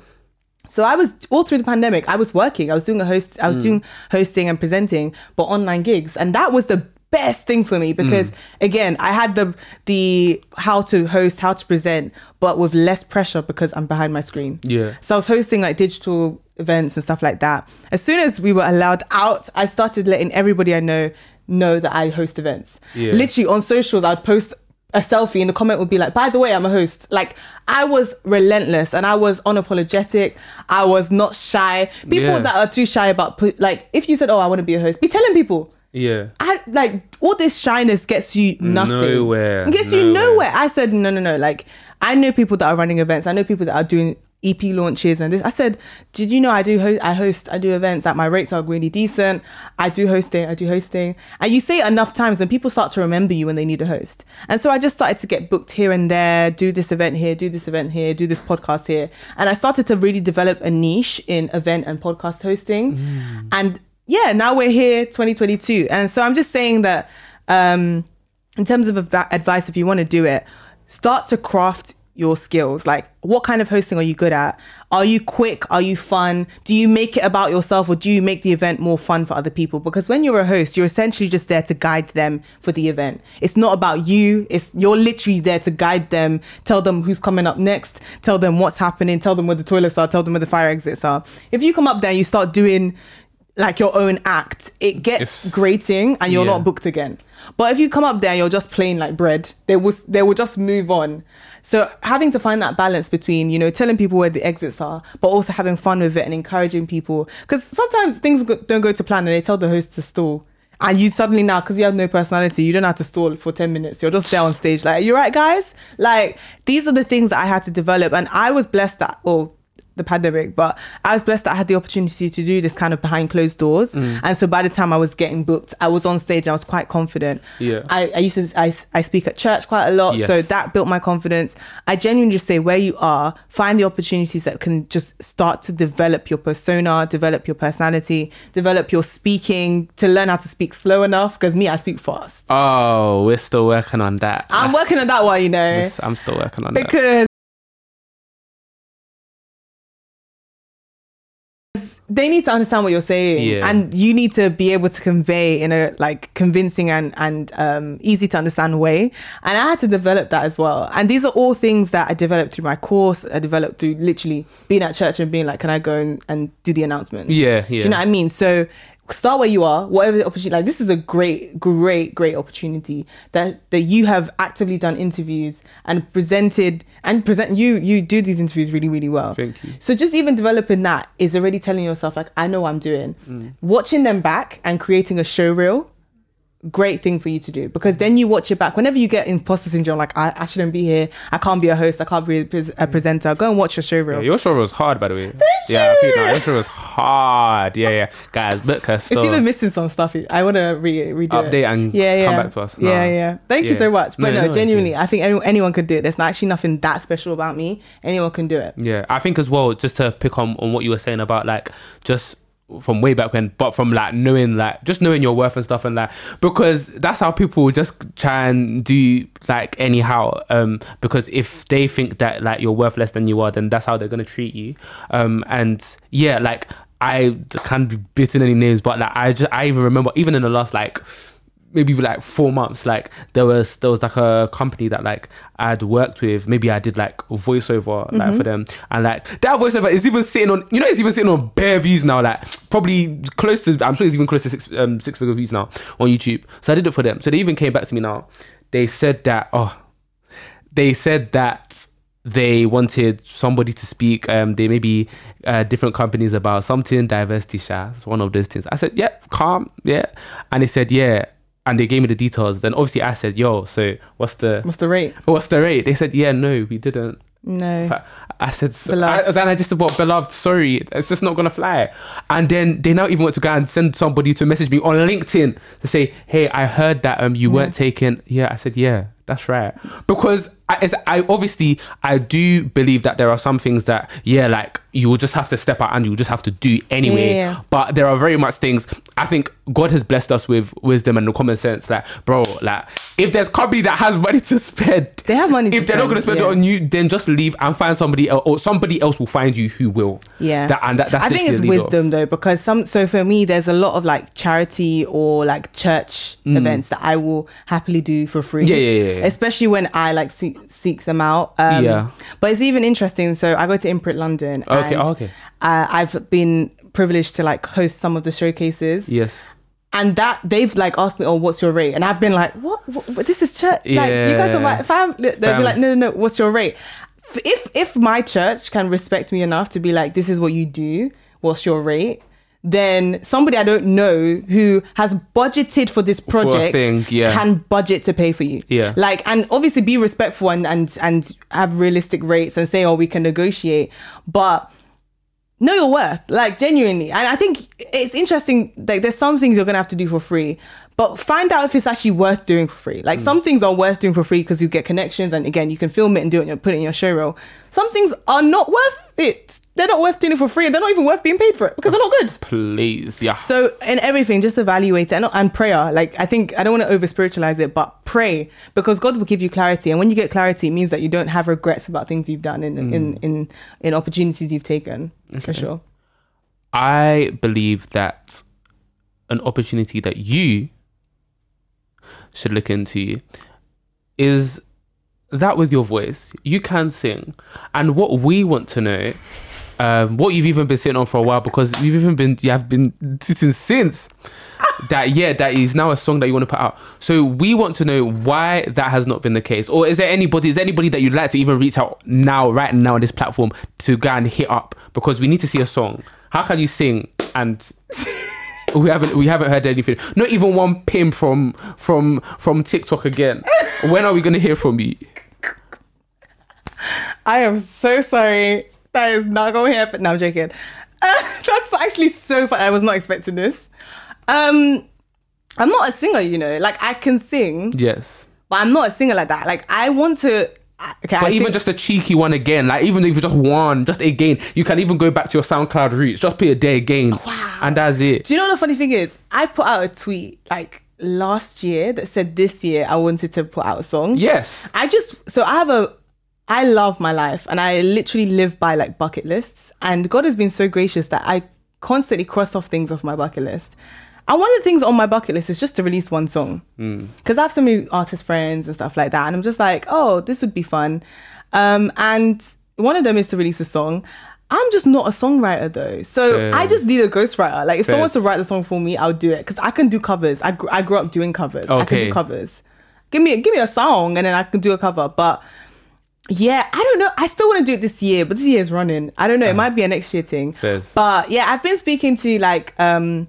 So I was all through the pandemic, I was working. I was doing a host, I was mm. doing hosting and presenting, but online gigs. And that was the best thing for me because mm. again, I had the the how to host, how to present, but with less pressure because I'm behind my screen. Yeah. So I was hosting like digital events and stuff like that. As soon as we were allowed out, I started letting everybody I know know that I host events. Yeah. Literally on socials, I'd post a selfie and the comment would be like, by the way, I'm a host. Like I was relentless and I was unapologetic. I was not shy. People Yeah. that are too shy about like if you said, Oh, I want to be a host, be telling people. Yeah. I like all this shyness gets you nothing. Nowhere. It gets you Nowhere. nowhere. I said, no, no, no. Like, I know people that are running events. I know people that are doing EP launches and this. I said, did you know I do ho- I host, I do events that my rates are really decent. I do hosting, I do hosting. And you say it enough times and people start to remember you when they need a host. And so I just started to get booked here and there, do this event here, do this event here, do this podcast here. And I started to really develop a niche in event and podcast hosting. And yeah, now we're here 2022. And so I'm just saying that um in terms of adv- advice if you want to do it start to craft your skills. Like, what kind of hosting are you good at? Are you quick? Are you fun? Do you make it about yourself or do you make the event more fun for other people? Because when you're a host, you're essentially just there to guide them for the event. It's not about you. It's you're literally there to guide them, tell them who's coming up next, tell them what's happening, tell them where the toilets are, tell them where the fire exits are. If you come up there and you start doing like your own act, it gets It's- grating and you're Yeah. not booked again. But if you come up there you're just plain like bread, they will they will just move on. So having to find that balance between you know telling people where the exits are, but also having fun with it and encouraging people because sometimes things go, don't go to plan and they tell the host to stall. And you suddenly now, because you have no personality, you don't have to stall for 10 minutes. You're just there on stage. Like, you're right, guys? Like, these are the things that I had to develop. And I was blessed that, well, the pandemic, but I was blessed that I had the opportunity to do this kind of behind closed doors. Mm. And so by the time I was getting booked, I was on stage and I was quite confident. Yeah. I, I used to I, I speak at church quite a lot, so that built my confidence. I genuinely just say where you are, find the opportunities that can just start to develop your persona, develop your personality, develop your speaking, to learn how to speak slow enough. Because me, I speak fast. Oh, we're still working on that. I'm That's- working on that one, you know, I'm still working on that. because they need to understand what you're saying Yeah. and you need to be able to convey in a like convincing and and um, easy to understand way. And i had to develop that as well. And these are all things that i developed through my course. I developed through literally being at church and being like can i go and, and do the announcement Yeah, yeah do yeah. you know what i mean? So start where you are whatever the opportunity like this is a great great great opportunity that that you have actively done interviews and presented and present you you do these interviews really really well Thank you. so just even developing that is already telling yourself like I know what I'm doing. Mm. Watching them back and creating a show reel, great thing for you to do because then you watch it back. Whenever you get imposter syndrome, like I, I shouldn't be here, I can't be a host, I can't be a, pres- a presenter. Go and watch your show reel. Yeah, your show was hard, by the way. yeah, I think, no, your show was hard. Yeah, yeah. Guys, book her it's even missing some stuff. I want to re- redo Update it. and yeah, yeah. come back to us. Yeah, yeah. Thank you so much. But No, no, no, genuinely, I think anyone, anyone could do it. There's not actually nothing that special about me. Anyone can do it. Yeah, I think as well, just to pick on, on what you were saying about like just from way back when, but from like knowing like just knowing your worth and stuff and that because that's how people just try and do like anyhow. Um, because if they think that like you're worth less than you are, then that's how they're gonna treat you. Um, and yeah, like I can't be bitten any names, but like I just I even remember even in the last like maybe like four months like there was there was like a company that like i'd worked with. Maybe i did like voiceover like for them. And like that voiceover is even sitting on you know it's even sitting on bare views now like probably close to i'm sure it's even close to six um six figure views now on youtube. So i did it for them. So they even came back to me now. They said that oh they said that they wanted somebody to speak um they maybe uh, different companies about something. Diversity share it's one of those things. I said yeah calm yeah. And they said yeah and they gave me the details then obviously i said yo so what's the What's the rate? what's the rate they said yeah no we didn't No. I said, so, I, then I just well, beloved, sorry, it's just not gonna fly. And then they now even want to go and send somebody to message me on LinkedIn to say, hey, I heard that um you weren't taken. Yeah, I said, yeah, that's right. Because I, I obviously I do believe that there are some things that yeah, like you will just have to step out and you will just have to do anyway. Yeah. But there are very much things I think God has blessed us with wisdom and the common sense. Like, bro, like if there's company that has money to spend, They have money to If they're not gonna spend yeah. it on you, then just leave and find somebody else, or somebody else will find you who will. Yeah. That, and that, that's I think it's literally the lead wisdom though, because some so for me there's a lot of like charity or like church events that I will happily do for free. Mm. Yeah, yeah, yeah. Especially when I like seek, seek them out. Um, Yeah. But it's even interesting. So I go to Imprint London. Okay, and, oh, okay. Uh, I've been privileged to like host some of the showcases. Yes. and that they've like asked me, "Oh, what's your rate?" And I've been like, "What? what, what- this is church? Like you guys are Yeah. my fam." They'll Fam. be like, "No, no, no. What's your rate?" If if my church can respect me enough to be like, "This is what you do. What's your rate?" Then somebody I don't know who has budgeted for this project thing, yeah. can budget to pay for you. Yeah. Like and obviously be respectful and and and have realistic rates and say, "Oh, we can negotiate," but know your worth like genuinely and i think it's interesting like there's some things you're gonna have to do for free but find out if it's actually worth doing for free like some things are worth doing for free because you get connections and again you can film it and do it and put it in your show reel some things are not worth it they're not worth doing it for free they're not even worth being paid for it because they're not good Please, yeah. so in everything just evaluate it and, and prayer like i think i don't want to over spiritualize it but pray because God will give you clarity, and when you get clarity, it means that you don't have regrets about things you've done in in mm. in in opportunities you've taken for sure. I believe that an opportunity that you should look into is that with your voice, you can sing. And what we want to know, um, what you've even been sitting on for a while, because you've even been, you have been sitting since that, yeah, that is now a song that you want to put out. So we want to know why that has not been the case. Or is there anybody, is there anybody that you'd like to even reach out now, right now on this platform to go and hit up? Because we need to see a song. How can you sing and we haven't we haven't heard anything. Not even one pin from from from TikTok again. when are we gonna hear from you? I am so sorry. That is not going to happen. No, I'm joking. Uh, that's actually so fun. I was not expecting this. Um, I'm not a singer, you know. Like I can sing, Yes. but I'm not a singer like that. Like I want to. Okay, But I even think- just a cheeky one again, like even if you just one, just again, you can even go back to your SoundCloud roots, just play a day again, Wow. and that's it. Do you know what the funny thing is? I put out a tweet like last year that said this year I wanted to put out a song. Yes, I just so I have a I love my life and I literally live by like bucket lists and God has been so gracious that I constantly cross off things off my bucket list. And one of the things on my bucket list is just to release one song. Because I have so many artist friends and stuff like that. And I'm just like, oh, this would be fun. Um, and one of them is to release a song. I'm just not a songwriter though. So Fair. I just need a ghostwriter. Like if someone wants to write the song for me, I'll do it. Because I can do covers. I, gr- I grew up doing covers. Okay. I can do covers. Give me give me a song and then I can do a cover. But yeah, I don't know. I still want to do it this year, but this year is running. I don't know. It might be a next year thing. Fairs. But yeah, I've been speaking to like um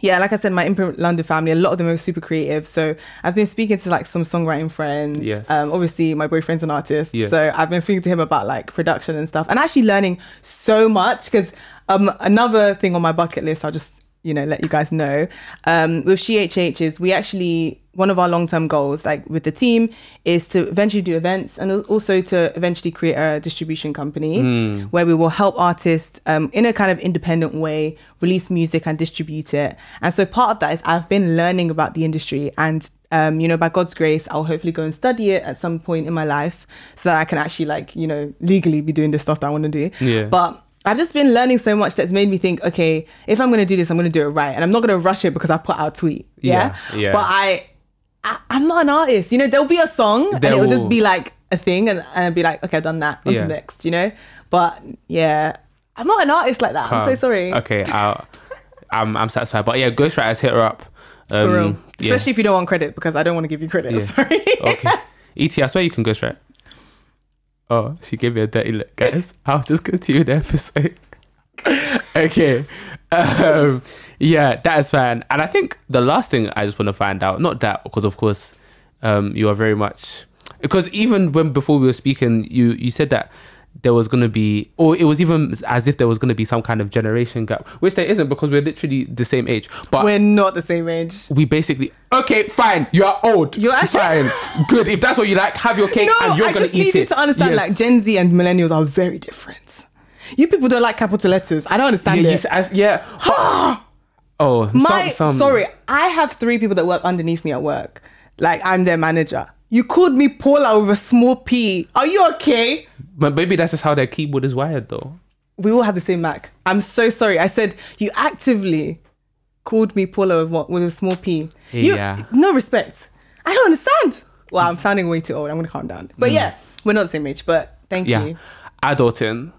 yeah, like I said, my Imprint London family, a lot of them are super creative. So I've been speaking to like some songwriting friends. Yes. Um, obviously my boyfriend's an artist. Yes. So I've been speaking to him about like production and stuff and actually learning so much because um another thing on my bucket list, I'll just, you know, let you guys know. Um with SheHH is we actually one of our long-term goals like with the team is to eventually do events and also to eventually create a distribution company where we will help artists um, in a kind of independent way release music and distribute it and so part of that is i've been learning about the industry and um, you know by god's grace i'll hopefully go and study it at some point in my life so that i can actually like you know legally be doing the stuff that i want to do Yeah. but I've just been learning so much that's made me think, okay, if I'm going to do this, I'm going to do it right. And I'm not going to rush it because I put out a tweet. Yeah. Yeah, yeah. But I, I, I'm not an artist. You know, there'll be a song and it will just be like a thing and, and I'll be like, okay, I've done that. On Yeah. next, you know? But yeah, I'm not an artist like that. I'm so Um, sorry. Okay, I'll, I'm I'm satisfied. But yeah, ghostwriters hit her up. Um, For real. yeah. Especially if you don't want credit because I don't want to give you credit. Sorry. Okay. ET, I swear you can ghostwrite. Oh, she gave me a dirty look, guys. I'll just continue the episode. okay. Um, yeah, that is fine. And I think the last thing I just want to find out, not that, because of course, um, you are very much because even when before we were speaking, you you said that there was going to be, or it was even as if there was going to be some kind of generation gap, which there isn't because we're literally the same age. But We're not the same age. we basically okay, fine. You are old. You're actually- fine. Good. If that's what you like, have your cake No, and you're I gonna just eat need it. you to understand Yes. like Gen Z and millennials are very different. You people don't like capital letters. I don't understand yeah, you it. s- as, yeah. but- oh, My some, some, sorry, I have three people that work underneath me at work. Like I'm their manager. You called me Paula with a small P. Are you okay? But maybe that's just how their keyboard is wired, though. We all have the same Mac. I'm so sorry. I said you actively called me Paula with, what, with a small P. You- Yeah. No respect. I don't understand. Well, I'm sounding way too old. I'm gonna calm down. But yeah, we're not the same age. But thank Mm. Yeah. you. Adulting.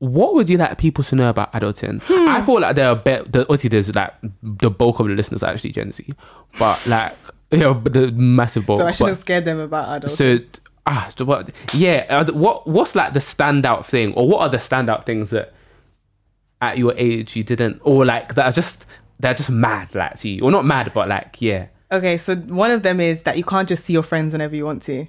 What would you like people to know about adulting? Hmm. I feel like there are bet. the- Obviously, there's like the bulk of the listeners are actually Gen Z, but like you but the massive bulk. So I shouldn't scare them about adults. So ah, what? Yeah, what what's like the standout thing, or what are the standout things that at your age you didn't, or like that are just they're just mad like to you, or not mad, but like yeah, Okay, so one of them is that you can't just see your friends whenever you want to.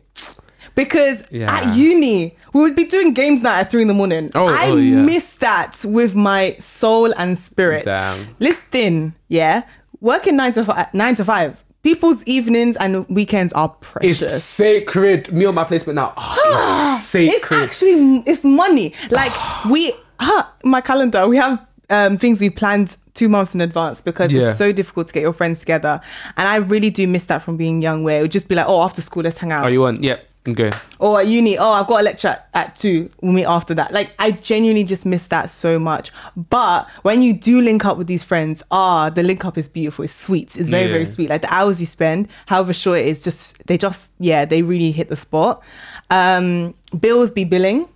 Because Yeah. at uni, we would be doing games night at three in the morning. Oh, I oh, yeah. miss that with my soul and spirit. Damn. Listen, yeah, working nine to five, nine to five. People's evenings and weekends are it's precious. sacred. Me on my placement now, oh, it's It's actually it's money. Like we, huh, my calendar, we have um, things we planned two months in advance because Yeah. it's so difficult to get your friends together. And I really do miss that from being young, where it would just be like, oh, after school, let's hang out. Are you on? Yep. Okay. or at uni, oh, I've got a lecture at, at two. We'll meet after that. Like, I genuinely just miss that so much. But when you do link up with these friends, ah, the link up is beautiful. It's sweet. It's very, Yeah. very sweet. Like the hours you spend, however short it is, just they just yeah, they really hit the spot. Um, bills be billing.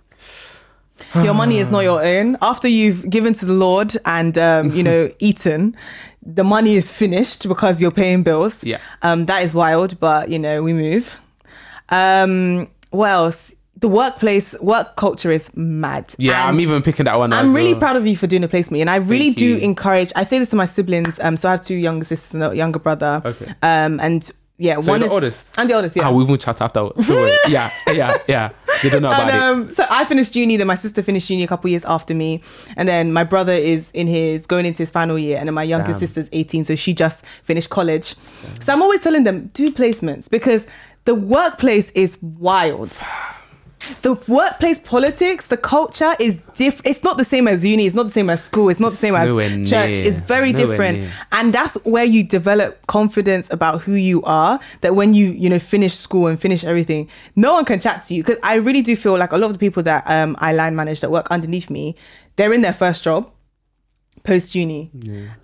Your money is not your own. After you've given to the Lord and um, you know eaten, the money is finished because you're paying bills. Yeah. Um, that is wild, but you know we move. Um, what else? The workplace work culture is mad. Yeah, And I'm even picking that one. I'm really well. proud of you for doing a placement, and I really Thank do you. encourage. I say this to my siblings. Um, so I have two younger sisters and a younger brother. Okay. Um, and yeah, So one you're is the oldest. I'm the oldest. Yeah. Ah, we even chat afterwards. So, yeah, yeah, yeah. They don't know about and um, so I finished uni, then my sister finished uni a couple years after me, and then my brother is in his going into his final year, and then my youngest Damn. sister's 18, so she just finished college. So I'm always telling them do placements because the workplace is wild. The workplace politics, the culture is different. It's not the same as uni. It's not the same as school. It's not the same Nowhere as church. near. It's very Nowhere different, near. and that's where you develop confidence about who you are. That when you you know finish school and finish everything, no one can chat to you. Because I really do feel like a lot of the people that um, I line manage that work underneath me, they're in their first job post uni,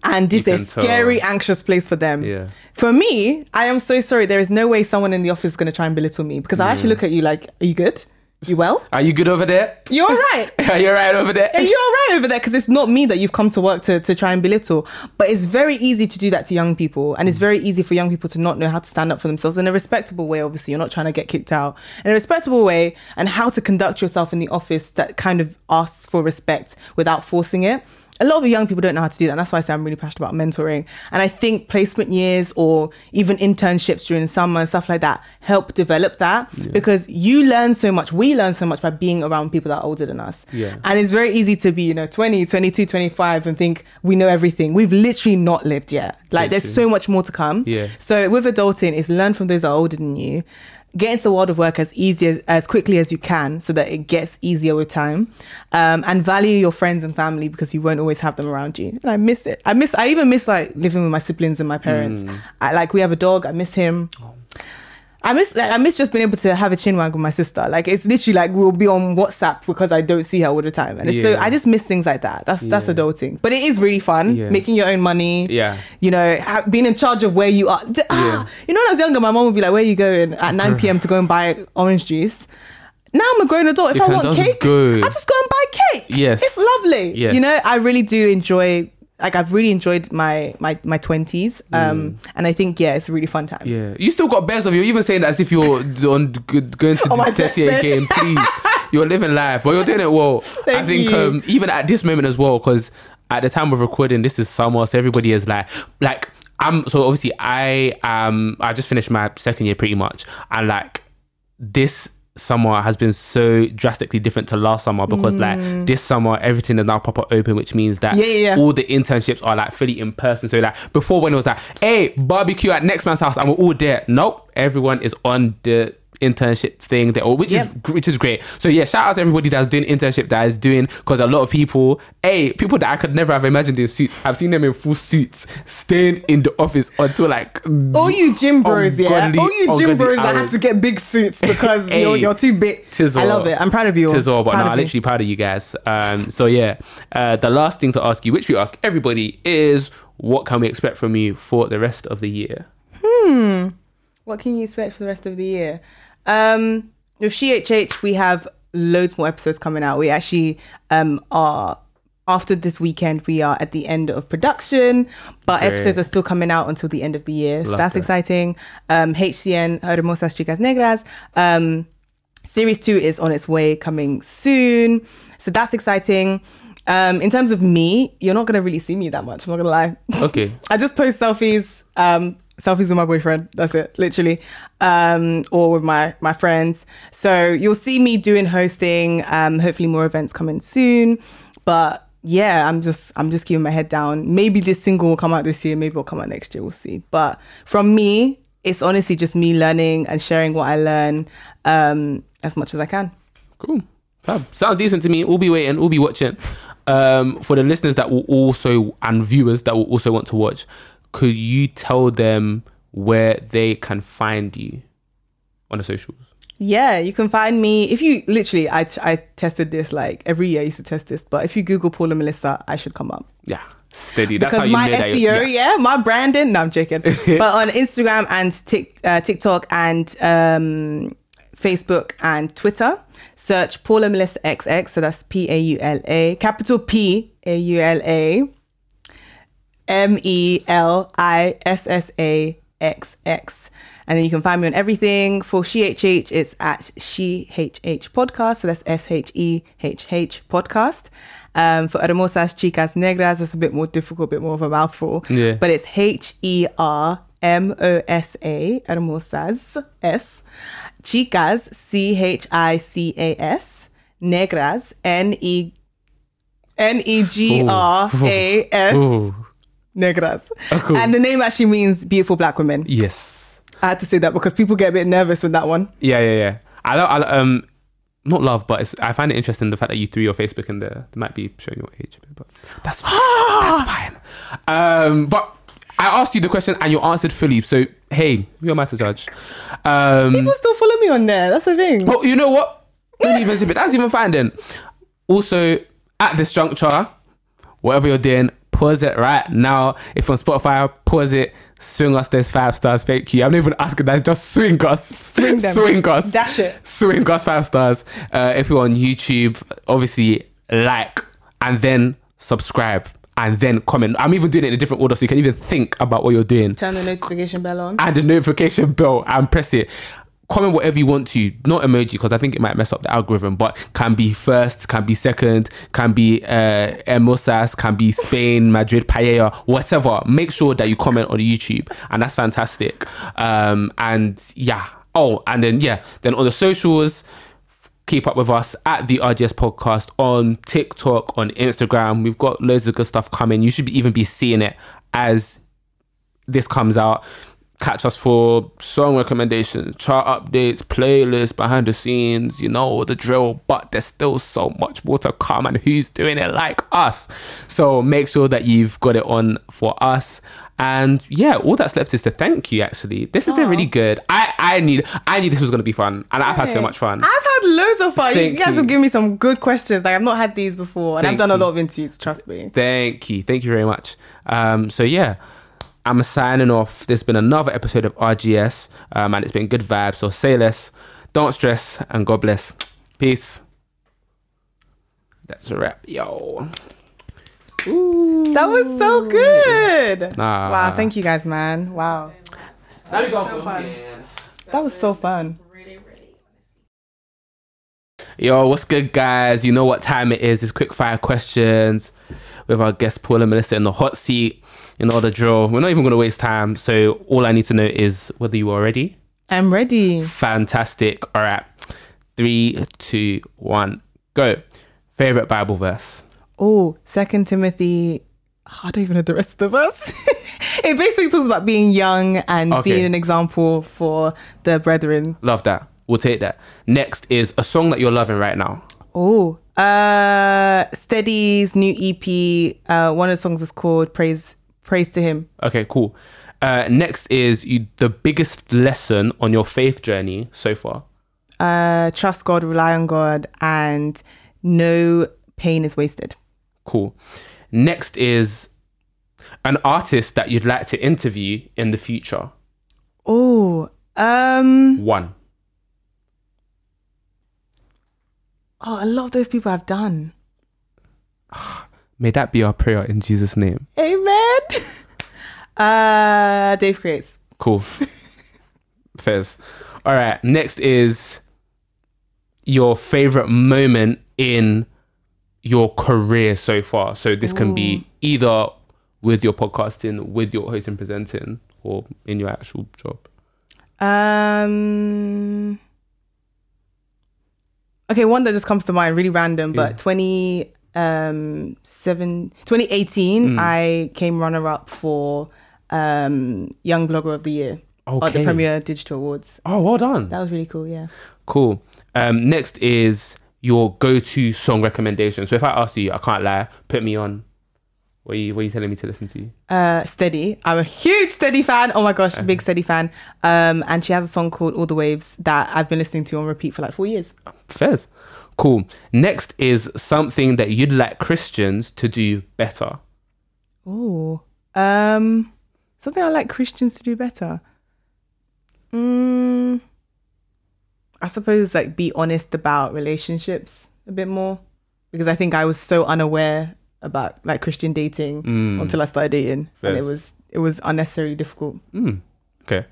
and this is a tell. scary, anxious place for them. Yeah. For me, I am so sorry. There is no way someone in the office is going to try and belittle me because I actually look at you like, are you good? You well? Are you good over there? You're all right. Are you right over there? You're all right over there because it's not me that you've come to work to, to try and belittle. But it's very easy to do that to young people. And it's mm. very easy for young people to not know how to stand up for themselves in a respectable way. Obviously, you're not trying to get kicked out in a respectable way and how to conduct yourself in the office that kind of asks for respect without forcing it. A lot of young people don't know how to do that. And that's why I say I'm really passionate about mentoring. And I think placement years or even internships during summer and stuff like that help develop that because you learn so much. We learn so much by being around people that are older than us. Yeah. And it's very easy to be, you know, 20, 22, 25 and think we know everything. We've literally not lived yet. Like there's so much more to come. Yeah. So with adulting, it's learn from those that are older than you. Get into the world of work as easy as, as quickly as you can so that it gets easier with time. Um, and value your friends and family because you won't always have them around you. And I miss it. I miss I even miss like living with my siblings and my parents. I like we have a dog, I miss him. I miss like, I miss just being able to have a chin wag with my sister. Like it's literally like we'll be on WhatsApp because I don't see her all the time, and it's so I just miss things like that. That's that's Yeah. adulting, but it is really fun Yeah. making your own money. Yeah. you know, ha- being in charge of where you are. Ah, you know, when I was younger, my mom would be like, "Where are you going at 9 p.m. to go and buy orange juice?" Now I'm a grown adult. If You I want cake. I just go and buy cake. Yes. it's lovely. Yes. You know, I really do enjoy. Like I've really enjoyed my my my twenties, um, and I think yeah, it's a really fun time. Mm. Yeah, you still got bears of you. Even saying that as if you're on going to On my the 38 deathbed. game, please. You're living life, but you're doing it well. I Thank think you. um, even at this moment as well, because at the time of recording, this is summer, so everybody is like, like I'm. So obviously, I um, I just finished my second year pretty much, and like this summer has been so drastically different to last summer because like this summer everything is now proper open which means that Mm. Yeah, yeah, yeah. all the internships are like fully in person so like before when it was like hey barbecue at next man's house and we're all there nope everyone is on the internship thing that which Yep. is which is great so yeah shout out to everybody that's doing internship that is doing because a lot of people hey people that i could never have imagined in suits i've seen them in full suits staying in the office until like All you gym bros, yeah. All you gym bros that had to get big suits because Hey, you're, you're too big. I love it. I'm proud of you. all. Tis all, but Proud no, I'm literally proud of you guys. Um, so yeah, uh, the last thing to ask you, which we ask everybody, is what can we expect from you for the rest of the year? Hmm. What can you expect for the rest of the year? Um, with SheHH, we have loads more episodes coming out. We actually um, are after this weekend. We are at the end of production, but Great. episodes are still coming out until the end of the year. So Love that's that. exciting. Um, HCN Hermosas Chicas Negras. Um, series two is on its way, coming soon. So that's exciting. Um, in terms of me, you're not gonna really see me that much. I'm not gonna lie. Okay. I just post selfies, um, selfies with my boyfriend. That's it, literally, um, or with my my friends. So you'll see me doing hosting. Um, hopefully more events coming soon. But yeah, I'm just I'm just keeping my head down. Maybe this single will come out this year. Maybe it'll come out next year. We'll see. But from me, it's honestly just me learning and sharing what I learn um, as much as I can. Cool. Fab. Sounds decent to me. We'll be waiting. We'll be watching. um, for the listeners that will also and viewers that will also want to watch, could you tell them where they can find you on the socials? Yeah, you can find me if you literally. I I tested this like every year. I used to test this, but if you Google Paula Melissa, I should come up. Yeah, steady. That's how because you my SEO, you're- yeah. my branding. No, I'm joking. but on Instagram and Tik, uh, TikTok and um, Facebook and Twitter, search Paula Melissa XX. So that's P A U L A, capital P A U L A, M E L I S S A X X. And then you can find me on everything. For SheHH, it's at SheHH Podcast. So that's S H E H H Podcast. Um, for Hermosas Chicas Negras, it's a bit more difficult, a bit more of a mouthful. Yeah. But it's H E R M O S A, Hermosas S. Chicas, C H I C A S. Negras, N E N E G R A S. Negras. Oh, cool. And the name actually means beautiful black women. Yes. I had to say that because people get a bit nervous with that one. Yeah, yeah, yeah. I love, I, um, not love, but it's, I find it interesting the fact that you threw your Facebook in there. They might be showing your age a bit, but that's fine. that's fine. Um, but I asked you the question and you answered fully. So hey, you're my to judge. Um, People still follow me on there. That's the thing. well, you know what? Don't even zip it. That's even fine then. Also, at this juncture, whatever you're doing, pause it right now. If on Spotify, pause it. Swing us those five stars. Thank you. I'm not even asking that. Just swing us. Swing them. Swing us. Dash it. Swing us five stars. Uh, if you're on YouTube, obviously like and then subscribe and then comment. I'm even doing it in a different order so you can even think about what you're doing Turn the notification bell on. and the notification bell and press it. Comment whatever you want to, not emoji because I think it might mess up the algorithm, but can be first, can be second, can be uh, Hermosas, can be Spain, Madrid, Paella, whatever. Make sure that you comment on YouTube, and that's fantastic. Um, and yeah, oh, and then yeah, then on the socials, keep up with us at the RGS podcast on TikTok, on Instagram. We've got loads of good stuff coming. You should be, even be seeing it as this comes out. Catch us for song recommendations, chart updates, playlists, behind the scenes, you know, the drill. But there's still so much more to come, and who's doing it like us? So make sure that you've got it on for us. And yeah, all that's left is to thank you. Actually, this has been really good. I I need I knew this was gonna be fun, and I've had so much fun. I've had loads of fun. Thank you guys you. have given me some good questions. Like I've not had these before, and Thank I've done a lot of interviews. Trust me. Thank you. Thank you very much. Um, so yeah, I'm signing off. There's been another episode of RGS, um, and it's been good vibes. So say less, don't stress, and God bless. Peace. That's a wrap, yo. Ooh. That was so good. Nah. Wow, thank you guys, man. Wow, Now we go. that was so fun. Yo, what's good, guys? You know what time it is. It's quick fire questions with our guest Paula Melissa in the hot seat. Know the drill. We're not even going to waste time. So all I need to know is whether you are ready. I'm ready. Fantastic. All right. Three, two, one, go. Favorite Bible verse. Oh, Second Timothy. oh, I don't even know the rest of the verse. it basically talks about being young and Okay. being an example for the brethren. Love that. We'll take that. Next is a song that you're loving right now. Oh, uh, Steady's new EP. Uh, one of the songs is called "Praise." Praise to Him. Okay, cool. Uh, next is you, the biggest lesson on your faith journey so far. Uh, trust God, rely on God, and no pain is wasted. Cool. Next is an artist that you'd like to interview in the future. Oh, um, One. oh, a lot of those people I've done. May that be our prayer in Jesus' name. Amen. uh, Dave creates. Cool. Fairs. All right. Next is your favorite moment in your career so far. So this can be either with your podcasting, with your hosting, presenting, or in your actual job. Um. Okay, one that just comes to mind, really random, Yeah. but 20 um seven 2018 Mm. I came runner up for um Young Blogger of the Year at the Premier Digital Awards. Oh, well done. That was really cool, yeah. Cool. Um, next is your go-to song recommendation? So if I ask you, I can't lie, put me on. What are you, what are you telling me to listen to? Uh, Steady. I'm a huge Steady fan. Oh my gosh, big Steady fan. Um, and she has a song called All the Waves that I've been listening to on repeat for like four years. Fairs. Cool. Next is something that you'd like Christians to do better. Oh, um, something I like Christians to do better. Mm, I suppose like be honest about relationships a bit more because I think I was so unaware about like Christian dating until I started dating, and it was it was unnecessarily difficult. Mm, okay.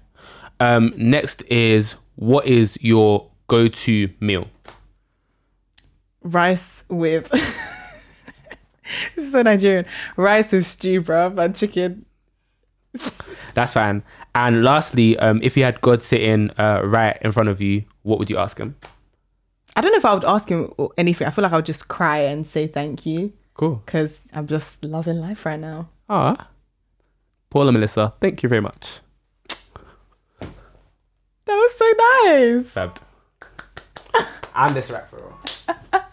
Um, next is what is your go-to meal? Rice with this is so Nigerian. Rice with stew, bruv, and chicken. That's fine. And lastly, um, if you had God sitting uh, right in front of you, what would you ask him? I don't know if I would ask him anything. I feel like I would just cry and say thank you Cool. because I'm just loving life right now. Ah, Paula Melissa, thank you very much. That was so nice. Fab. and this rap for all.